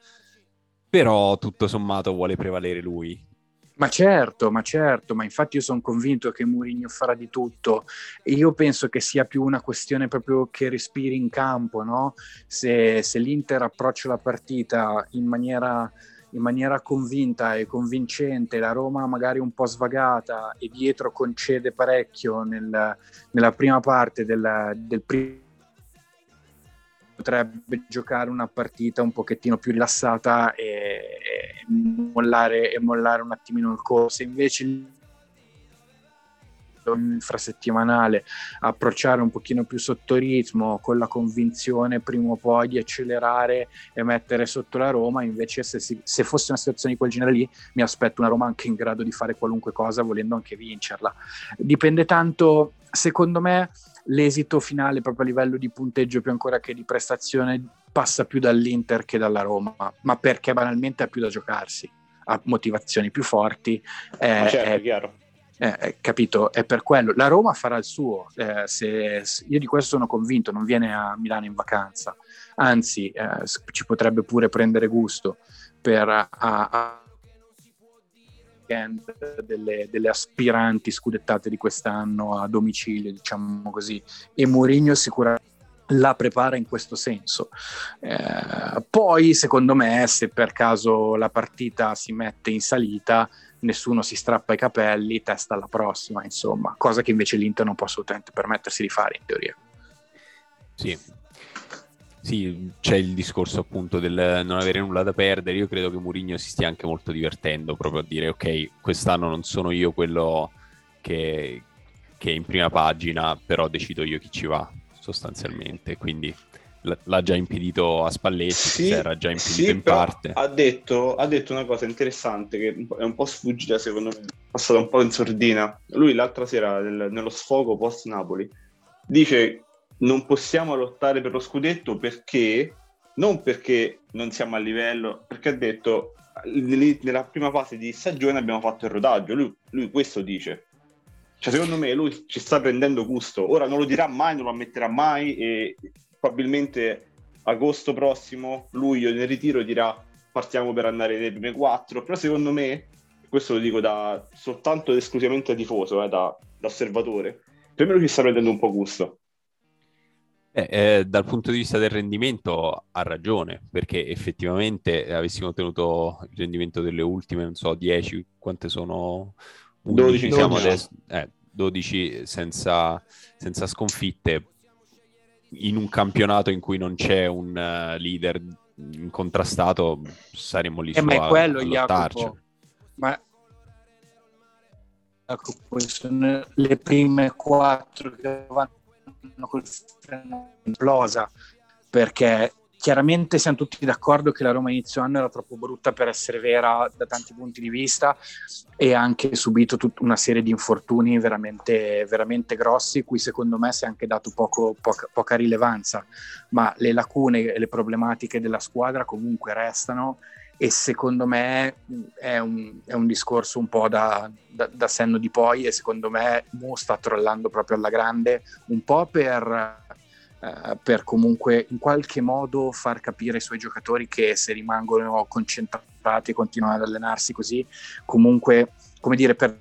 però tutto sommato vuole prevalere lui. Ma certo, ma certo, ma infatti io sono convinto che Mourinho farà di tutto io penso che sia più una questione proprio che respiri in campo, no? Se, se l'Inter approccia la partita in maniera, in maniera convinta e convincente, la Roma magari un po' svagata e dietro concede parecchio nel, nella prima parte del, del primo potrebbe giocare una partita un pochettino più rilassata e, e, mollare, e mollare un attimino il corso. Invece infrasettimanale, approcciare un pochino più sotto ritmo, con la convinzione prima o poi di accelerare e mettere sotto la Roma, invece se, si, se, fosse una situazione di quel genere lì mi aspetto una Roma anche in grado di fare qualunque cosa volendo anche vincerla. Dipende tanto, secondo me, l'esito finale proprio a livello di punteggio più ancora che di prestazione passa più dall'Inter che dalla Roma, ma perché banalmente ha più da giocarsi, ha motivazioni più forti. Eh, certo, è, chiaro. Eh, eh, capito? È per quello. La Roma farà il suo. Eh, se, se, io di questo sono convinto, non viene a Milano in vacanza, anzi eh, ci potrebbe pure prendere gusto per a, a delle, delle, aspiranti scudettate di quest'anno a domicilio, diciamo così, e Mourinho sicuramente la prepara in questo senso. Eh, poi, secondo me, se per caso la partita si mette in salita, nessuno si strappa i capelli, testa alla prossima, insomma, cosa che invece l'Inter non può assolutamente permettersi di fare in teoria. Sì, sì, c'è il discorso appunto del non avere nulla da perdere. Io credo che Mourinho si stia anche molto divertendo proprio a dire ok, quest'anno non sono io quello che, che è in prima pagina, però decido io chi ci va sostanzialmente. Quindi l'ha già impedito a Spalletti, sì, era già impedito sì, in parte. Ha detto, ha detto, una cosa interessante che è un po' sfuggita secondo me, è passata un po' in sordina. Lui l'altra sera nel, nello sfogo post Napoli dice non possiamo lottare per lo scudetto perché non perché non siamo a livello, perché ha detto nella prima fase di stagione abbiamo fatto il rodaggio, lui, lui, questo dice. Cioè, secondo me lui ci sta prendendo gusto. Ora non lo dirà mai, non lo ammetterà mai e probabilmente agosto prossimo, luglio nel ritiro dirà partiamo per andare nelle prime quattro, però secondo me, questo lo dico da soltanto ed esclusivamente tifoso, eh, da, da osservatore, per me lui ci sta prendendo un po' gusto. Eh, eh, dal punto di vista del rendimento ha ragione, perché effettivamente eh, avessimo ottenuto il rendimento delle ultime, non so, 10, quante sono? 11, 12, siamo 12. adesso, eh, 12 senza, senza, sconfitte, in un campionato in cui non c'è un uh, leader incontrastato, saremmo lì eh, su ma è quello, a, a Jacopo, ma Jacopo, sono le prime quattro che vanno col freno implosa perché chiaramente siamo tutti d'accordo che la Roma inizio anno era troppo brutta per essere vera da tanti punti di vista e ha anche subito tutta una serie di infortuni veramente, veramente grossi cui secondo me si è anche dato poco, poca, poca rilevanza ma le lacune e le problematiche della squadra comunque restano e secondo me è un, è un discorso un po' da, da, da, senno di poi e secondo me Mo sta trollando proprio alla grande un po' per, eh, per comunque in qualche modo far capire ai suoi giocatori che se rimangono concentrati e continuano ad allenarsi così comunque come dire per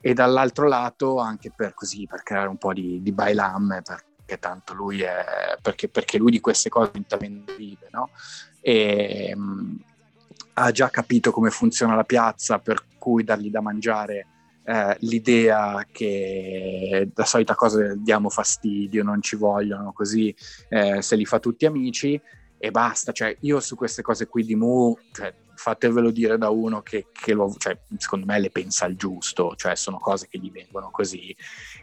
e dall'altro lato anche per così per creare un po' di, di bailam per, perché tanto lui è perché, perché lui di queste cose vive, no? E mh, mm, ha già capito come funziona la piazza, per cui dargli da mangiare eh, l'idea che la solita cosa diamo fastidio, non ci vogliono, così eh, se li fa tutti amici e basta. Cioè, io su queste cose qui di Mu, cioè, fatevelo dire da uno che, che lo, cioè, secondo me le pensa al giusto, cioè sono cose che gli vengono così.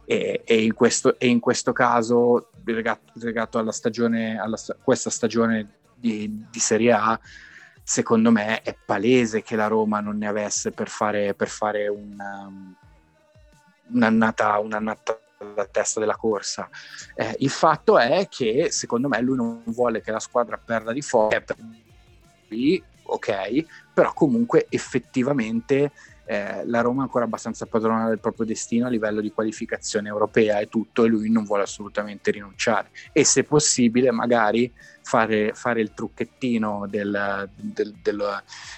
E, e, in, questo, e in, questo, caso, legato, legato alla stagione, alla, questa stagione di, di Serie A, secondo me è palese che la Roma non ne avesse per fare, per fare una, un'annata, un'annata alla testa della corsa. Eh, il fatto è che secondo me lui non vuole che la squadra perda di forza, ok, però comunque effettivamente eh, la Roma è ancora abbastanza padrona del proprio destino a livello di qualificazione europea e tutto e lui non vuole assolutamente rinunciare. E se possibile magari fare, fare il trucchettino del, del,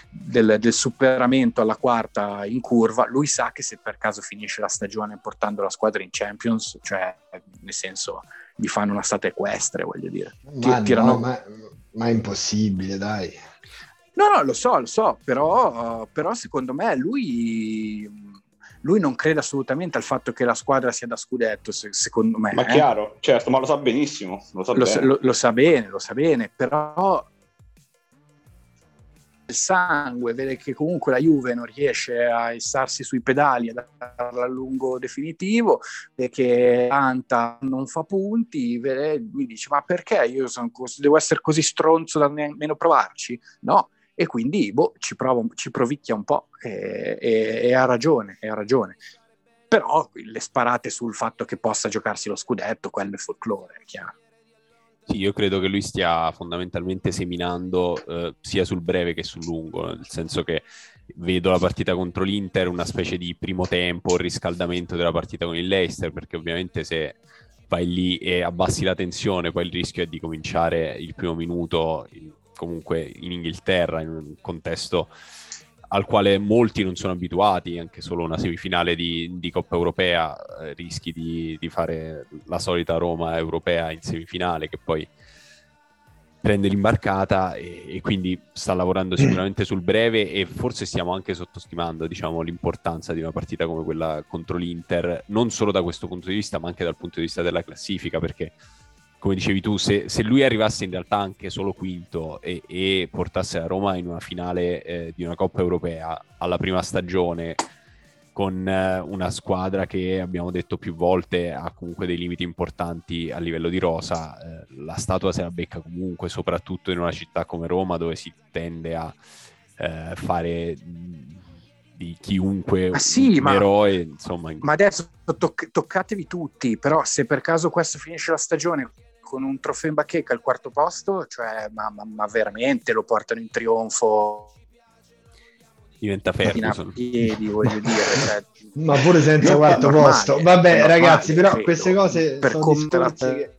del, del, superamento alla quarta in curva. Lui sa che se per caso finisce la stagione portando la squadra in Champions cioè nel senso gli fanno una stata equestre voglio dire. Ma, Tirano... no, ma, ma è impossibile dai No, no, lo so, lo so, però, però secondo me lui, lui, non crede assolutamente al fatto che la squadra sia da scudetto, se, secondo me. Ma eh. chiaro, certo, ma lo sa benissimo. Lo sa, lo, bene. Lo, lo sa bene, lo sa bene, però il sangue, vede che comunque la Juve non riesce a issarsi sui pedali e darla a lungo definitivo e che Anta non fa punti, vede, lui dice ma perché io sono, devo essere così stronzo da nemmeno provarci? No, e quindi boh, ci, provo, ci provicchia un po' e, e, e, ha ragione, e ha ragione. Però le sparate sul fatto che possa giocarsi lo scudetto, quello è folklore, è chiaro. Sì, io credo che lui stia fondamentalmente seminando eh, sia sul breve che sul lungo, nel senso che vedo la partita contro l'Inter una specie di primo tempo, riscaldamento della partita con il Leicester, perché ovviamente se vai lì e abbassi la tensione, poi il rischio è di cominciare il primo minuto comunque in Inghilterra, in un contesto al quale molti non sono abituati, anche solo una semifinale di, di Coppa Europea, eh, rischi di, di, fare la solita Roma europea in semifinale che poi prende l'imbarcata e, e, quindi sta lavorando sicuramente sul breve e forse stiamo anche sottostimando diciamo, l'importanza di una partita come quella contro l'Inter, non solo da questo punto di vista ma anche dal punto di vista della classifica perché come dicevi tu, se, se, lui arrivasse in realtà anche solo quinto e, e portasse la Roma in una finale eh, di una Coppa Europea alla prima stagione con eh, una squadra che abbiamo detto più volte ha comunque dei limiti importanti a livello di rosa, eh, la statua se la becca comunque, soprattutto in una città come Roma dove si tende a eh, fare di chiunque ma sì, un ma, eroe, insomma. Ma adesso toc- toccatevi tutti, però se per caso questo finisce la stagione con un trofeo in bacheca al quarto posto, cioè, ma, ma, ma veramente lo portano in trionfo diventa Ferguson. Piedi, voglio dire. Cioè, ma pure senza quarto normale, posto. Vabbè, ragazzi, però credo, queste cose per sono discorsi la... che...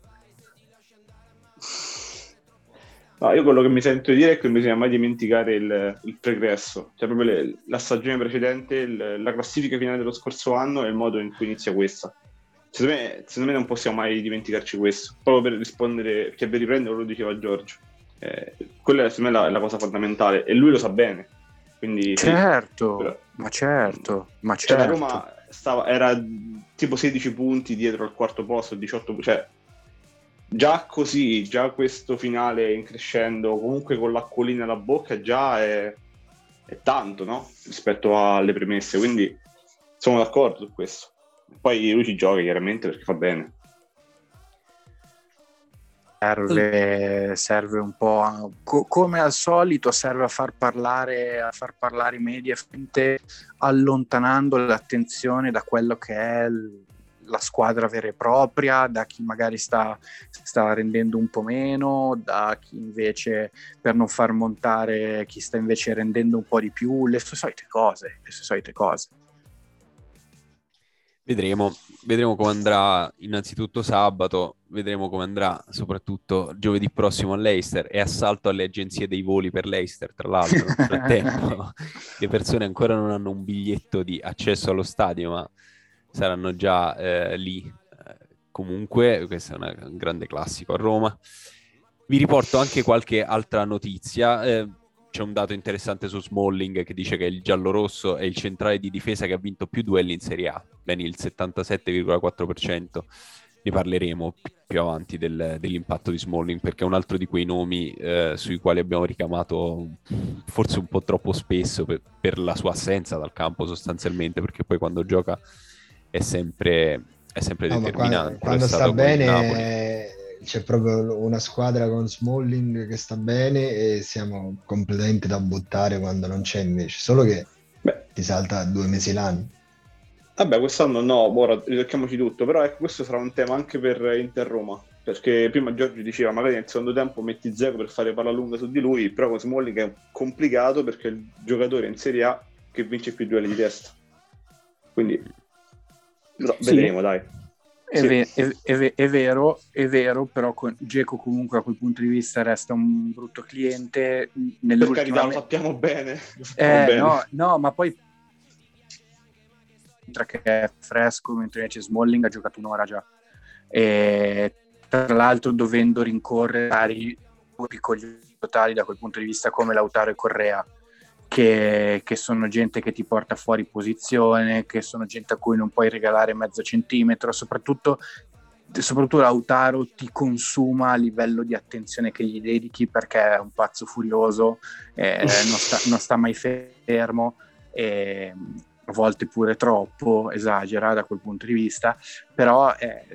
No, io quello che mi sento di dire è che non bisogna mai dimenticare il, il pregresso, cioè proprio le, la stagione precedente, il, la classifica finale dello scorso anno e il modo in cui inizia questa. Secondo me, secondo me non possiamo mai dimenticarci questo, proprio per rispondere, perché per riprendere lo diceva Giorgio. Eh, quella è secondo me la, la, cosa fondamentale e lui lo sa bene. Quindi, certo, però, ma certo, ma certo. Cioè, Roma stava, era tipo 16 punti dietro al quarto posto, 18 cioè già così, già questo finale in crescendo, comunque con l'acquolina alla bocca, già è, è tanto, no? Rispetto alle premesse, quindi sono d'accordo su questo. Poi lui ci gioca chiaramente perché fa bene. Serve, serve un po' co- come al solito serve a far parlare a far parlare i media allontanando l'attenzione da quello che è l- la squadra vera e propria, da chi magari sta, sta, rendendo un po' meno, da chi invece per non far montare chi sta invece rendendo un po' di più, le sue solite cose, le sue solite cose. Vedremo, vedremo come andrà innanzitutto sabato, vedremo come andrà soprattutto giovedì prossimo all'Eister e assalto alle agenzie dei voli per l'Eister, tra l'altro. Nel frattempo le persone ancora non hanno un biglietto di accesso allo stadio, ma saranno già eh, lì. comunque, questo è una, un grande classico a Roma. Vi riporto anche qualche altra notizia. Eh, c'è un dato interessante su Smalling che dice che il giallo-rosso è il centrale di difesa che ha vinto più duelli in Serie A, bene il 77,4%. ne parleremo più avanti del, dell'impatto di Smalling perché è un altro di quei nomi eh, sui quali abbiamo ricamato forse un po' troppo spesso per, per, la sua assenza dal campo sostanzialmente perché poi quando gioca è sempre, è sempre no, determinante. Quando, quando sta bene c'è proprio una squadra con Smalling che sta bene e siamo completamente da buttare quando non c'è invece, solo che Beh. ti salta due mesi l'anno. Vabbè, quest'anno no, ora ritocchiamoci tutto, però ecco, questo sarà un tema anche per Inter Roma, perché prima Giorgio diceva magari nel secondo tempo metti Zeco per fare palla lunga su di lui, però con Smalling è complicato perché è il giocatore in Serie A che vince più duelli di testa. Quindi no, sì. vedremo, dai. È, sì. ve- è, è, è, vero, è vero, però con Geco comunque a quel punto di vista resta un brutto cliente. Per carità, lo sappiamo bene. Lo sappiamo eh, bene. No, no, ma poi che è fresco, mentre invece Smalling ha giocato un'ora già. E, tra l'altro dovendo rincorrere due piccoli totali da quel punto di vista come Lautaro e Correa, che, che, sono gente che ti porta fuori posizione, che sono gente a cui non puoi regalare mezzo centimetro, soprattutto soprattutto Lautaro ti consuma a livello di attenzione che gli dedichi perché è un pazzo furioso, eh, non, sta, non, sta, mai fermo. E, a volte pure troppo, esagera da quel punto di vista, però è,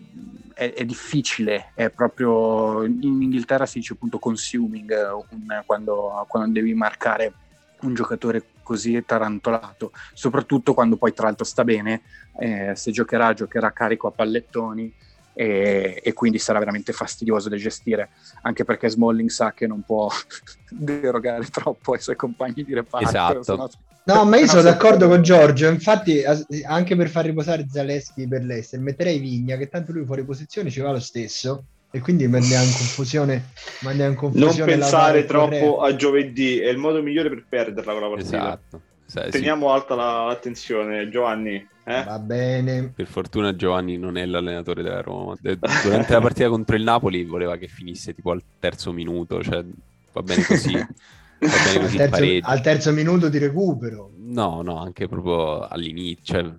è, è difficile, è proprio in Inghilterra si dice appunto consuming un, quando, quando devi marcare un giocatore così tarantolato, soprattutto quando poi tra l'altro sta bene, eh, se giocherà giocherà carico a pallettoni e, e, quindi sarà veramente fastidioso da gestire, anche perché Smalling sa che non può derogare troppo ai suoi compagni di reparto. Esatto. No, ma io sono d'accordo con Giorgio. Infatti, anche per far riposare Zaleschi per l'Ester, metterei Vigna, che tanto lui fuori posizione ci va lo stesso. E quindi mandiamo in confusione. Mandiamo in confusione non pensare troppo a giovedì, è il modo migliore per perderla con la partita. Esatto. Sì, Teniamo sì. alta la, l'attenzione, Giovanni. Eh? Va bene. Per fortuna Giovanni non è l'allenatore della Roma. Durante la partita contro il Napoli voleva che finisse tipo al terzo minuto, cioè va bene così. al, terzo, al, terzo, minuto di recupero. No, no, anche proprio all'inizio. Cioè,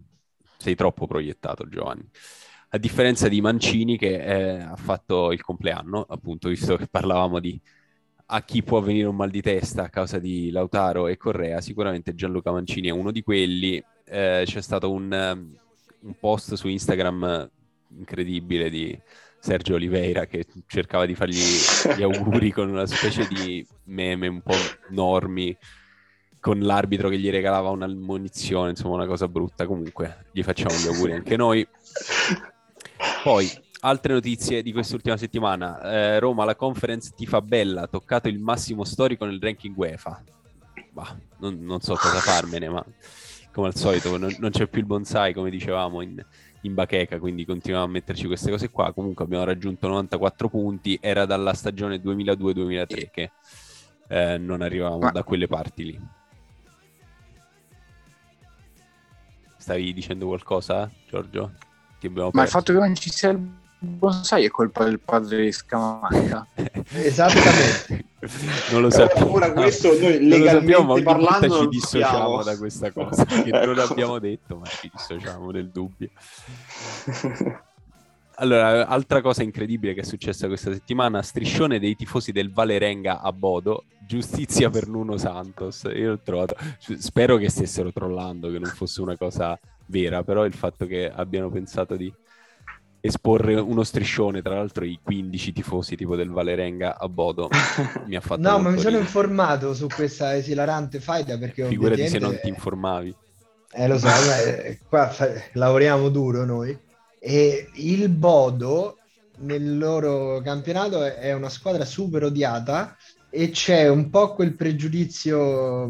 sei troppo proiettato, Giovanni. A differenza di Mancini che eh, ha fatto il compleanno, appunto, visto che parlavamo di a chi può venire un mal di testa a causa di Lautaro e Correa, sicuramente Gianluca Mancini è uno di quelli. Eh, c'è stato un, un post su Instagram incredibile di Sergio Oliveira che cercava di fargli gli auguri con una specie di meme un po' normi con l'arbitro che gli regalava una munizione, insomma una cosa brutta. Comunque gli facciamo gli auguri anche noi. Poi, altre notizie di quest'ultima settimana. Eh, Roma, la conference ti fa bella, ha toccato il massimo storico nel ranking UEFA. Bah, non, non, so cosa farmene, ma come al solito non, non c'è più il bonsai, come dicevamo in, in bacheca, quindi continuiamo a metterci queste cose qua. Comunque abbiamo raggiunto 94 punti, era dalla stagione 2002-2003 che eh, non arrivavamo Ma... da quelle parti lì. Stavi dicendo qualcosa, Giorgio? Ma il fatto che non ci sia il bonsai è colpa del padre di Scamacca. Esattamente. non lo sappiamo. Ora questo noi legalmente parlando ci dissociamo da questa cosa che ecco. non l'abbiamo detto, ma ci dissociamo del dubbio. Allora, altra cosa incredibile che è successa questa settimana, striscione dei tifosi del Valerenga a Bodo, giustizia per Nuno Santos. Io l'ho trovato, spero che stessero trollando, che non fosse una cosa vera, però il fatto che abbiano pensato di esporre uno striscione, tra l'altro i 15 tifosi tipo del Valerenga a Bodo mi ha fatto No, ma mi sono informato su questa esilarante faida perché Figurati se non ti informavi. Eh lo so, beh, qua fa... lavoriamo duro noi. E il Bodo nel loro campionato è una squadra super odiata e c'è un po' quel pregiudizio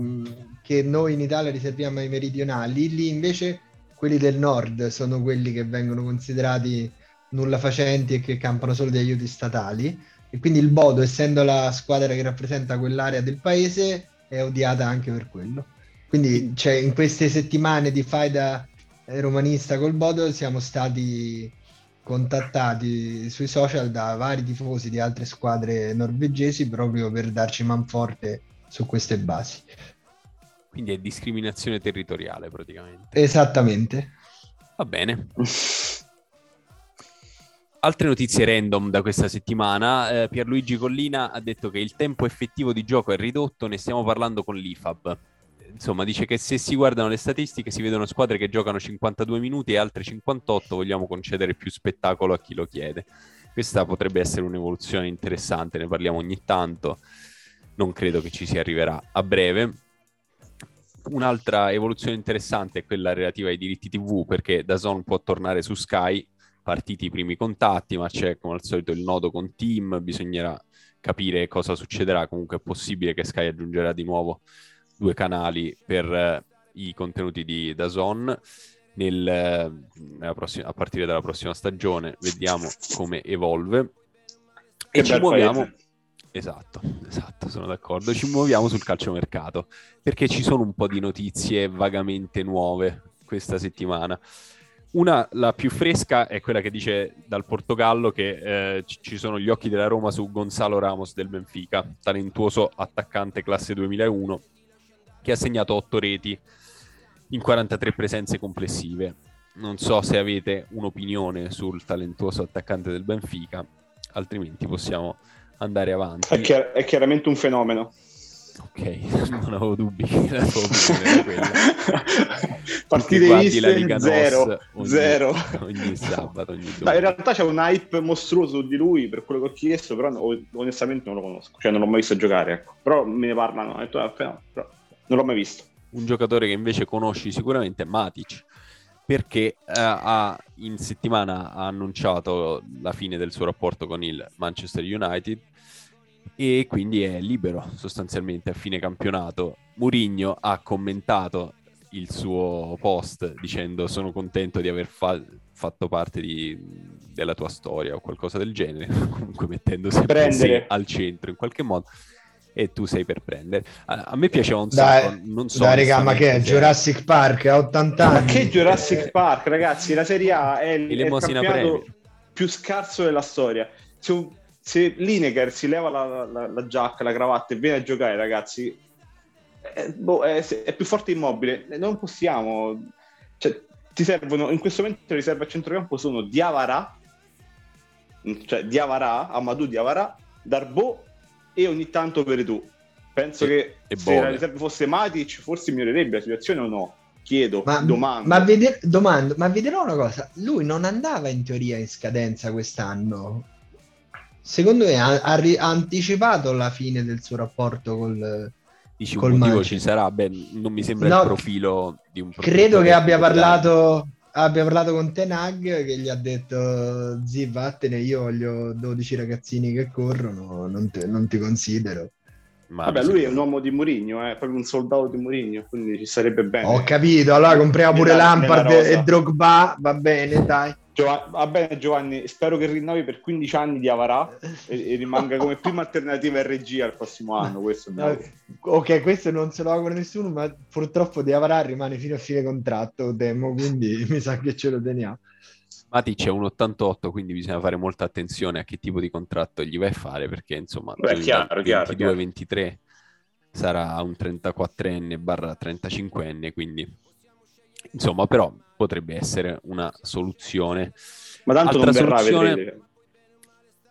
che noi in Italia riserviamo ai meridionali, lì invece quelli del nord sono quelli che vengono considerati nulla facenti e che campano solo di aiuti statali. E quindi il Bodo, essendo la squadra che rappresenta quell'area del paese, è odiata anche per quello. Quindi cioè, in queste settimane di faida romanista col Bodo siamo stati contattati sui social da vari tifosi di altre squadre norvegesi proprio per darci manforte su queste basi. Quindi è discriminazione territoriale praticamente. Esattamente. Va bene. Altre notizie random da questa settimana. Eh, Pierluigi Collina ha detto che il tempo effettivo di gioco è ridotto, ne stiamo parlando con l'IFAB. Insomma, dice che se si guardano le statistiche si vedono squadre che giocano 52 minuti e altre 58, vogliamo concedere più spettacolo a chi lo chiede. Questa potrebbe essere un'evoluzione interessante, ne parliamo ogni tanto, non credo che ci si arriverà a breve. Un'altra evoluzione interessante è quella relativa ai diritti TV, perché Dazon può tornare su Sky, partiti i primi contatti, ma c'è come al solito il nodo con Team, bisognerà capire cosa succederà, comunque è possibile che Sky aggiungerà di nuovo due canali per eh, i contenuti di Dazon nel, prossima, a partire dalla prossima stagione, vediamo come evolve. Che e ci muoviamo. paese. Esatto, esatto, sono d'accordo. Ci muoviamo sul calciomercato perché ci sono un po' di notizie vagamente nuove questa settimana. Una, la più fresca, è quella che dice dal Portogallo che eh, ci- sono gli occhi della Roma su Gonzalo Ramos del Benfica, talentuoso attaccante classe 2001, che ha segnato 8 reti in 43 presenze complessive. Non so se avete un'opinione sul talentuoso attaccante del Benfica, altrimenti possiamo andare avanti. È, chiar- è chiaramente un fenomeno. Ok, non avevo dubbi che la tua opinione quella. Partite viste, zero, ogni- zero. ogni sabato, ogni Dai, in realtà c'è un hype mostruoso di lui per quello che ho chiesto, però onestamente non lo conosco, cioè non l'ho mai visto giocare, ecco. Però me ne parlano, ho detto, "Ah, fenomeno", però non l'ho mai visto. Un giocatore che invece conosci sicuramente è Matic, perché eh, ha, in settimana ha annunciato la fine del suo rapporto con il Manchester United e quindi è libero sostanzialmente a fine campionato. Mourinho ha commentato il suo post dicendo sono contento di aver fa- fatto parte di- della tua storia o qualcosa del genere, comunque mettendo sempre Prendere. sé al centro in qualche modo e tu sei per prendere. A, a me piaceva un Dai, sacco, non so Dai, raga, ma che è Jurassic Park a 80 anni? Ma che Jurassic Park, ragazzi, la Serie A è il, è il più scarso della storia. Se, un- se Lineker si leva la, la- la giacca, la cravatta e viene a giocare, ragazzi, è, boh, è- è più forte immobile. Non possiamo... Cioè, ti servono, in questo momento le riserve a centrocampo sono Diavara, cioè Diavara, Amadou Diavara, Darbo e ogni tanto Veretù. Penso E- che e se Bove. la riserva fosse Matic forse migliorerebbe la situazione o no? Chiedo, Ma, domando. ma, vede- domando, ma vi dirò una cosa, lui non andava in teoria in scadenza quest'anno. Secondo me ha, ha anticipato la fine del suo rapporto col... Dici un col motivo Manchester. ci sarà, beh, non mi sembra No, il profilo di un Credo che abbia parlato, abbia parlato con Tenag che gli ha detto zi vattene io voglio 12 ragazzini che corrono, non, te- non ti considero. Ma Vabbè, lui è un uomo di Mourinho, è proprio un soldato di Mourinho, quindi ci sarebbe bene. Ho capito, allora compriamo pure Nella- Lampard e Drogba, va bene dai. Giova- va bene Giovanni, spero che rinnovi per 15 anni di Avarà e, e rimanga come prima alternativa RG al prossimo anno. Questo No, ok, questo non se lo auguro a nessuno, ma purtroppo Di Avarà rimane fino a fine contratto, temo, quindi mi sa che ce lo teniamo. Matic è un 88, quindi bisogna fare molta attenzione a che tipo di contratto gli vai a fare, perché insomma Beh, chiaro, 22-23 sarà un 34enne barra 35enne, quindi insomma però potrebbe essere una soluzione. Ma tanto Altra non verrà, soluzione-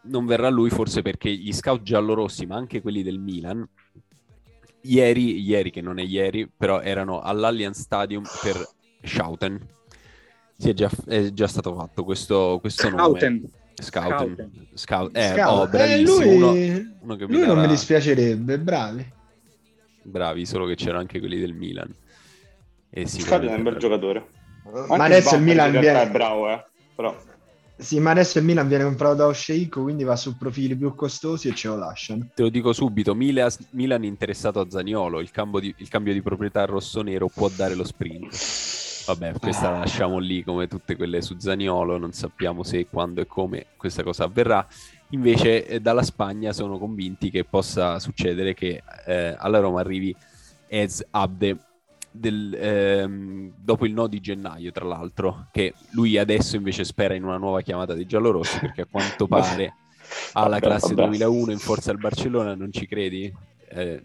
non verrà lui forse perché gli scout giallorossi, ma anche quelli del Milan, ieri, ieri che non è ieri, però erano all'Allianz Stadium per Schouten. Si è già, è già stato fatto questo, questo nome. Scouten. Scouten. Scouten. Scout. Eh, Scout. oh, Eh, bravissimo. lui uno, uno che mi lui non darà- mi dispiacerebbe, bravi. Bravi, solo che c'erano anche quelli del Milan. E Scaloni è un bel giocatore. Anche Ma adesso il Milan viene... è bravo, eh. Però Sì, ma adesso il Milan viene comprato da Osceicco, quindi va su profili più costosi e ce lo lasciano. Te lo dico subito, Milan, Milan interessato a Zaniolo, il, cambio di, il cambio di proprietà rossonero può dare lo sprint. Vabbè, questa la lasciamo lì come tutte quelle su Zaniolo, non sappiamo se, quando e come questa cosa avverrà. Invece eh, dalla Spagna sono convinti che possa succedere che eh, alla Roma arrivi Ez Abde del, ehm, dopo il no di gennaio, tra l'altro, che lui adesso invece spera in una nuova chiamata dei giallorossi perché a quanto pare ha la Vabbè, classe vabbè. 2001 in forza al Barcellona, non ci credi? Eh,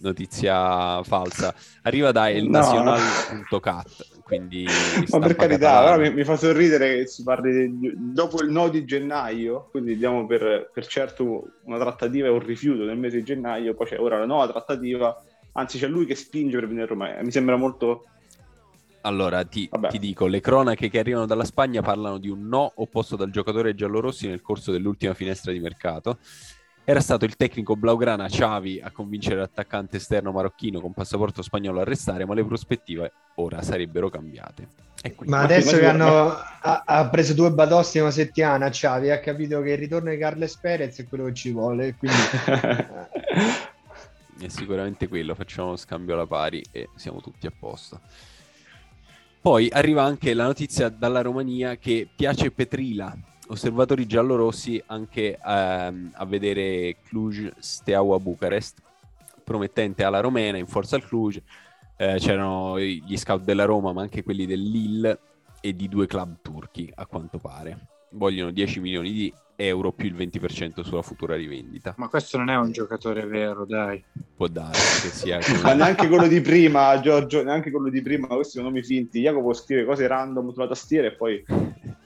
notizia falsa. Arriva da No. elnacional.cat quindi... Ma per carità, mi, mi, fa sorridere che si parli di, dopo il no di gennaio, quindi diamo per, per, certo una trattativa e un rifiuto nel mese di gennaio, poi c'è ora la nuova trattativa, anzi c'è lui che spinge per venire a Roma, mi sembra molto... Allora, ti, ti, dico, le cronache che arrivano dalla Spagna parlano di un no opposto dal giocatore giallorossi nel corso dell'ultima finestra di mercato era stato il tecnico Blaugrana Xavi a convincere l'attaccante esterno marocchino con passaporto spagnolo a restare, ma le prospettive ora sarebbero cambiate. Ma adesso che hanno, ha, ha, preso due badosti in una settimana, Xavi ha capito che il ritorno di Carles Perez è quello che ci vuole. Quindi... è sicuramente quello, facciamo lo scambio alla pari e siamo tutti a posto. Poi arriva anche la notizia dalla Romania che piace Petrila, osservatori giallorossi anche ehm, a vedere Cluj Steaua Bucarest, promettente alla romena in forza al Cluj. Eh, c'erano gli scout della Roma, ma anche quelli del Lille e di due club turchi, a quanto pare. Vogliono 10 milioni di euro più il 20% sulla futura rivendita. Ma questo non è un giocatore vero, dai. Può darsi che sia. Ma neanche quello di prima, Giorgio, neanche quello di prima, questi sono nomi finti. Jacopo scrive cose random sulla tastiera e poi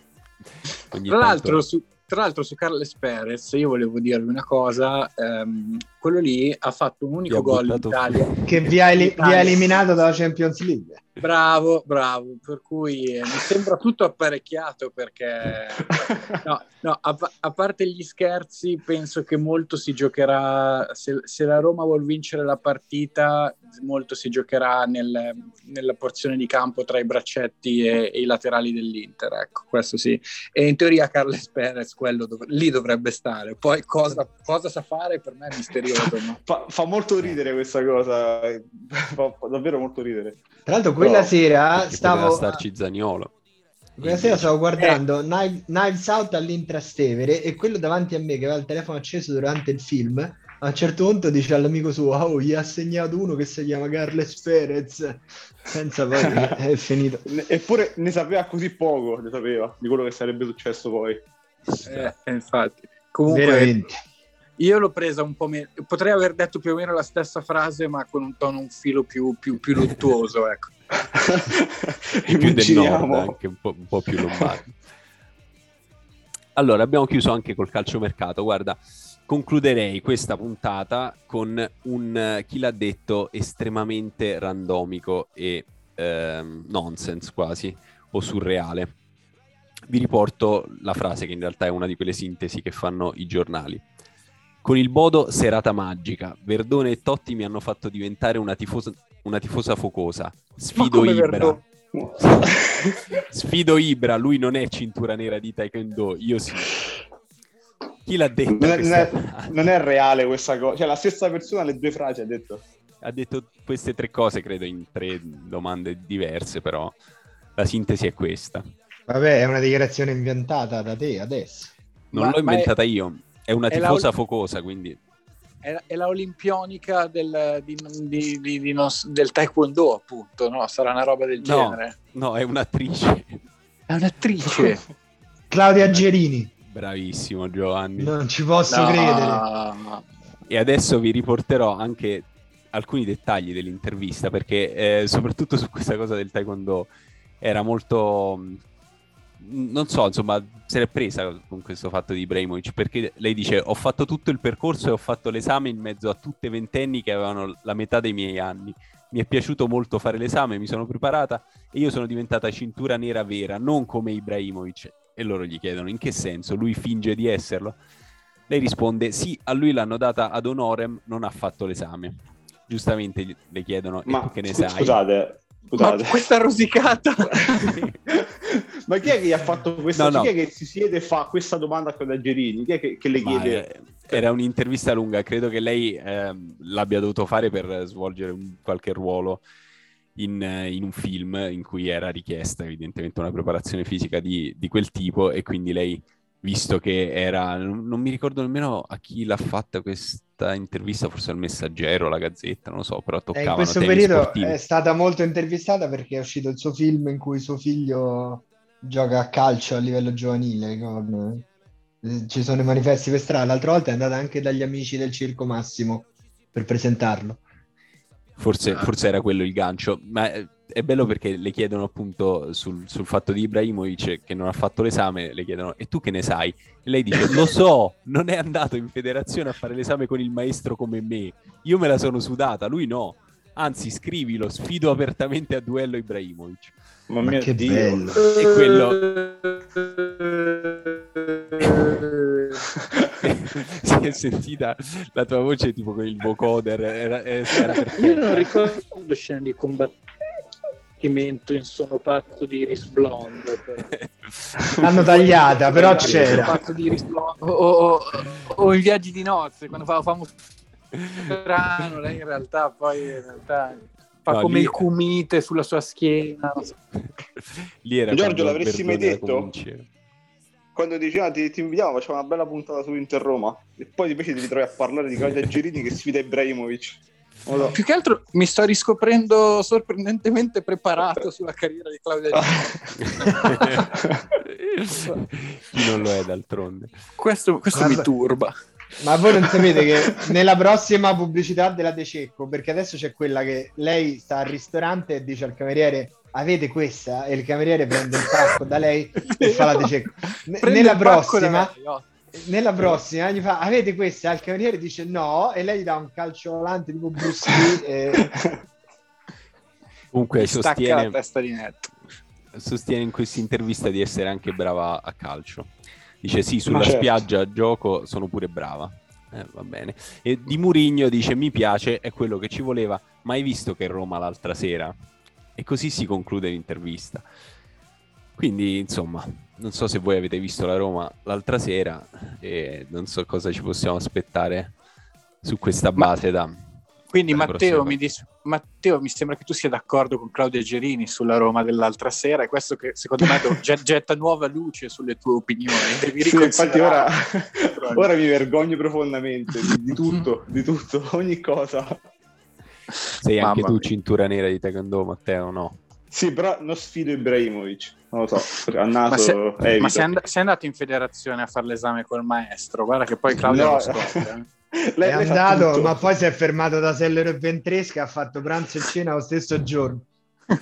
tra l'altro, su, tra l'altro, su Carles Perez, io volevo dirvi una cosa: ehm, quello lì ha fatto un unico gol in Italia. Che vi ha, vi ha eliminato dalla Champions League. Bravo, bravo. Per cui eh, mi sembra tutto apparecchiato perché, no, no a, a, parte gli scherzi, penso che molto si giocherà. Se, se la Roma vuol vincere la partita, molto si giocherà nel, nella porzione di campo tra i braccetti e, e, i laterali dell'Inter. Ecco, questo sì. E in teoria Carles Perez quello dov- lì dovrebbe stare. Poi cosa, cosa, sa fare per me è misterioso. No? Fa, fa, molto ridere questa cosa, fa, fa davvero molto ridere. Tra l'altro quella Però, sera stavo... starci Zaniolo. Quella sera stavo guardando eh. Knives Out all'Intrastevere e quello davanti a me che aveva il telefono acceso durante il film a un certo punto dice all'amico suo oh gli ha segnato uno che si chiama Carles Perez senza poi è finito eppure ne sapeva così poco ne sapeva di quello che sarebbe successo poi eh, infatti comunque Veramente. Io l'ho presa un po' meno, potrei aver detto più o meno la stessa frase, ma con un tono un filo più, più, più luttuoso, ecco. più del nord, anche un po', un po più lombardo. Allora, abbiamo chiuso anche col calciomercato. Guarda, concluderei questa puntata con un chi l'ha detto estremamente randomico e ehm, nonsense quasi o surreale. Vi riporto la frase che in realtà è una di quelle sintesi che fanno i giornali. Con il Bodo serata magica. Verdone e Totti mi hanno fatto diventare una tifosa, una tifosa focosa. Sfido Ibra. Sfido Ibra, lui non è cintura nera di Taekwondo, io sì. Chi l'ha detto? Non è, non è, reale questa cosa. Cioè, la stessa persona le due frasi ha detto. Ha detto queste tre cose, credo, in tre domande diverse, però la sintesi è questa. Vabbè, è una dichiarazione inventata da te adesso. Non ma, l'ho inventata è... io. È una tifosa la... focosa, quindi... È, è la olimpionica del, di, di, di, di non, del taekwondo, appunto, no? Sarà una roba del no, genere. No, è un'attrice. È un'attrice. Claudia Gerini. Bravissimo Giovanni. Non ci posso no. credere. E adesso vi riporterò anche alcuni dettagli dell'intervista, perché eh, soprattutto su questa cosa del taekwondo era molto non so, insomma, se l'è presa con questo fatto di Ibrahimovic perché lei dice ho fatto tutto il percorso e ho fatto l'esame in mezzo a tutte ventenni che avevano la metà dei miei anni. Mi è piaciuto molto fare l'esame, mi sono preparata e io sono diventata cintura nera vera, non come Ibrahimovic. E loro gli chiedono in che senso, lui finge di esserlo? Lei risponde sì, a lui l'hanno data ad honorem, non ha fatto l'esame. Giustamente le chiedono Ma che ne sc- sai? Scusate, Scusate. Ma questa rosicata. Ma chi è che gli ha fatto questa? No, no. Chi è che si siede e fa questa domanda a quella Gerini? Chi è che, che le chiede? È, era un'intervista lunga, credo che lei eh, l'abbia dovuto fare per svolgere un, qualche ruolo in, in, un film in cui era richiesta evidentemente una preparazione fisica di, di quel tipo e quindi lei visto che era, non, non, mi ricordo nemmeno a chi l'ha fatta questa intervista, forse al Messaggero, alla Gazzetta, non lo so, però toccava. Eh, in questo periodo sportivi. è stata molto intervistata perché è uscito il suo film in cui suo figlio gioca a calcio a livello giovanile. Con... Eh, ci sono i manifesti per strada. L'altra volta è andata anche dagli amici del Circo Massimo per presentarlo. Forse, forse era quello il gancio, ma eh, è bello perché le chiedono appunto sul, sul, fatto di Ibrahimovic che non ha fatto l'esame, le chiedono e tu che ne sai? E lei dice lo so, non è andato in federazione a fare l'esame con il maestro come me, io me la sono sudata, lui no. Anzi, scrivilo, sfido apertamente a duello Ibrahimovic. Ma, Ma che Dio. bello. E quello... si è sentita la tua voce tipo con il vocoder. Era, era Io non ricordo scene di combattimento in sono pazzo di Iris Blonde. L'hanno tagliata, però c'era. Pazzo di Iris Blonde. O, o, o, in Viaggi di nozze, quando fa famoso strano, lei in realtà poi in realtà fa no, come lì... il cumite sulla sua schiena. So. Giorgio, l'avresti mai detto? Quando diceva ti, ti invitiamo, facciamo una bella puntata su Inter Roma e poi invece ti ritrovi a parlare di Claudia Girini che sfida Ibrahimovic. No. Più che altro mi sto riscoprendo sorprendentemente preparato sulla carriera di Claudia. Chi non lo è d'altronde. Questo, questo mi turba. Ma voi non sapete che nella prossima pubblicità della De Cecco, perché adesso c'è quella che lei sta al ristorante e dice al cameriere avete questa e il cameriere prende il pacco da lei e fa la De Cecco. N- nella prossima nella prossima gli fa avete questa il cameriere dice no e lei gli dà un calcio volante tipo Bruce Lee e... comunque sostiene, sostiene in questa intervista di essere anche brava a calcio Dice sì, sulla certo. spiaggia a gioco sono pure brava. Eh, va bene. E di Murigno dice mi piace, è quello che ci voleva, ma hai visto che Roma l'altra sera? E così si conclude l'intervista. Quindi, insomma, non so se voi avete visto la Roma l'altra sera e non so cosa ci possiamo aspettare su questa base ma... da quindi Matteo mi, dis- Matteo mi, sembra che tu sia d'accordo con Claudia Gerini sulla Roma dell'altra sera e questo che secondo me getta nuova luce sulle tue opinioni. Devi sì, infatti ora, ora, mi vergogno profondamente di, di, tutto, di tutto, ogni cosa. Sei Mamma anche tu mia. cintura nera di taekwondo Matteo, no? Sì, però non sfido Ibrahimovic, non lo so, a naso ma, se, ma sei, and- sei, andato in federazione a fare l'esame col maestro, guarda che poi Claudia no. lo scopre. Eh. Lei, è andato, ma poi si è fermato da Sellero e Ventresca, ha fatto pranzo e cena lo stesso giorno.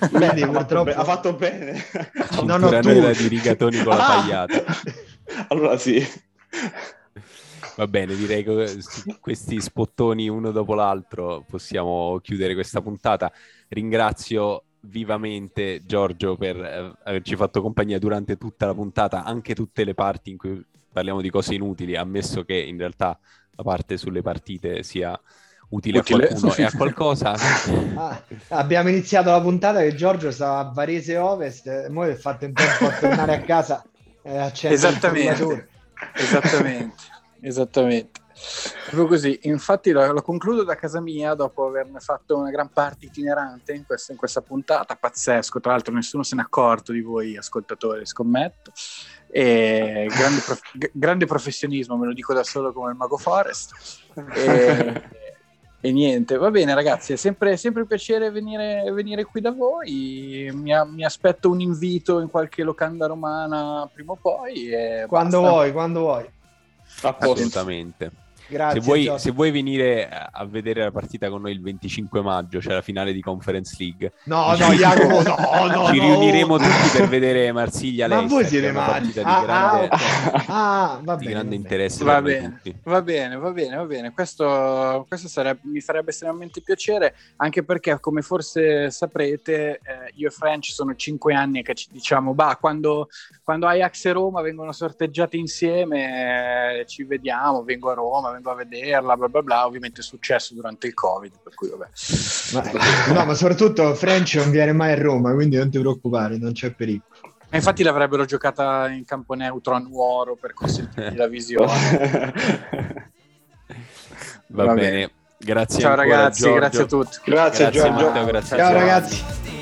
Quindi, purtroppo ha fatto bene. Non ho tu. di rigatoni con la ah! tagliata. allora sì. Va bene, direi che questi spottoni uno dopo l'altro possiamo chiudere questa puntata. Ringrazio vivamente Giorgio per eh, averci fatto compagnia durante tutta la puntata, anche tutte le parti in cui parliamo di cose inutili, ammesso che in realtà la parte sulle partite sia utile, utile. a qualcuno e a qualcosa. Ah, abbiamo iniziato la puntata che Giorgio stava a Varese Ovest, e poi è fatto in tempo a tornare a casa e accendere Esattamente. Esattamente. Esattamente. Proprio così, infatti lo, lo, concludo da casa mia dopo averne fatto una gran parte itinerante in questa, in questa puntata, pazzesco, tra l'altro nessuno se n'è accorto di voi ascoltatori, scommetto. E grande, prof- grande, professionismo, me lo dico da solo come il Mago Forest. E, e niente, va bene ragazzi, è sempre, sempre un piacere venire, venire, qui da voi. Mi, mi, aspetto un invito in qualche locanda romana prima o poi. quando basta. vuoi, quando vuoi. Assolutamente. Grazie, se, vuoi, se vuoi, venire a vedere la partita con noi il 25 maggio, c'è la finale di Conference League. No, no, Jacopo, no, no. Ci riuniremo no. tutti per vedere Marsiglia Ma voi siete matti. Ah, di grande, ah, ah, di grande interesse. Va bene, va bene, va bene, va bene. Questo, questo sarebbe, mi farebbe estremamente piacere, anche perché, come forse saprete, eh, io e French sono cinque anni che ci diciamo, bah, quando, quando Ajax e Roma vengono sorteggiati insieme, eh, ci vediamo, vengo a Roma, vengo a vederla, bla bla bla. Ovviamente è successo durante il Covid, per cui vabbè. Ma, no, ma soprattutto French non viene mai a Roma, quindi non ti preoccupare, non c'è pericolo. E infatti l'avrebbero giocata in campo neutro a Nuoro per consentirgli la visione. Va, Va bene. bene. Grazie Ciao ragazzi, Giorgio. grazie a tutti. Grazie, grazie Giorgio. Matteo, grazie Ciao ragazzi.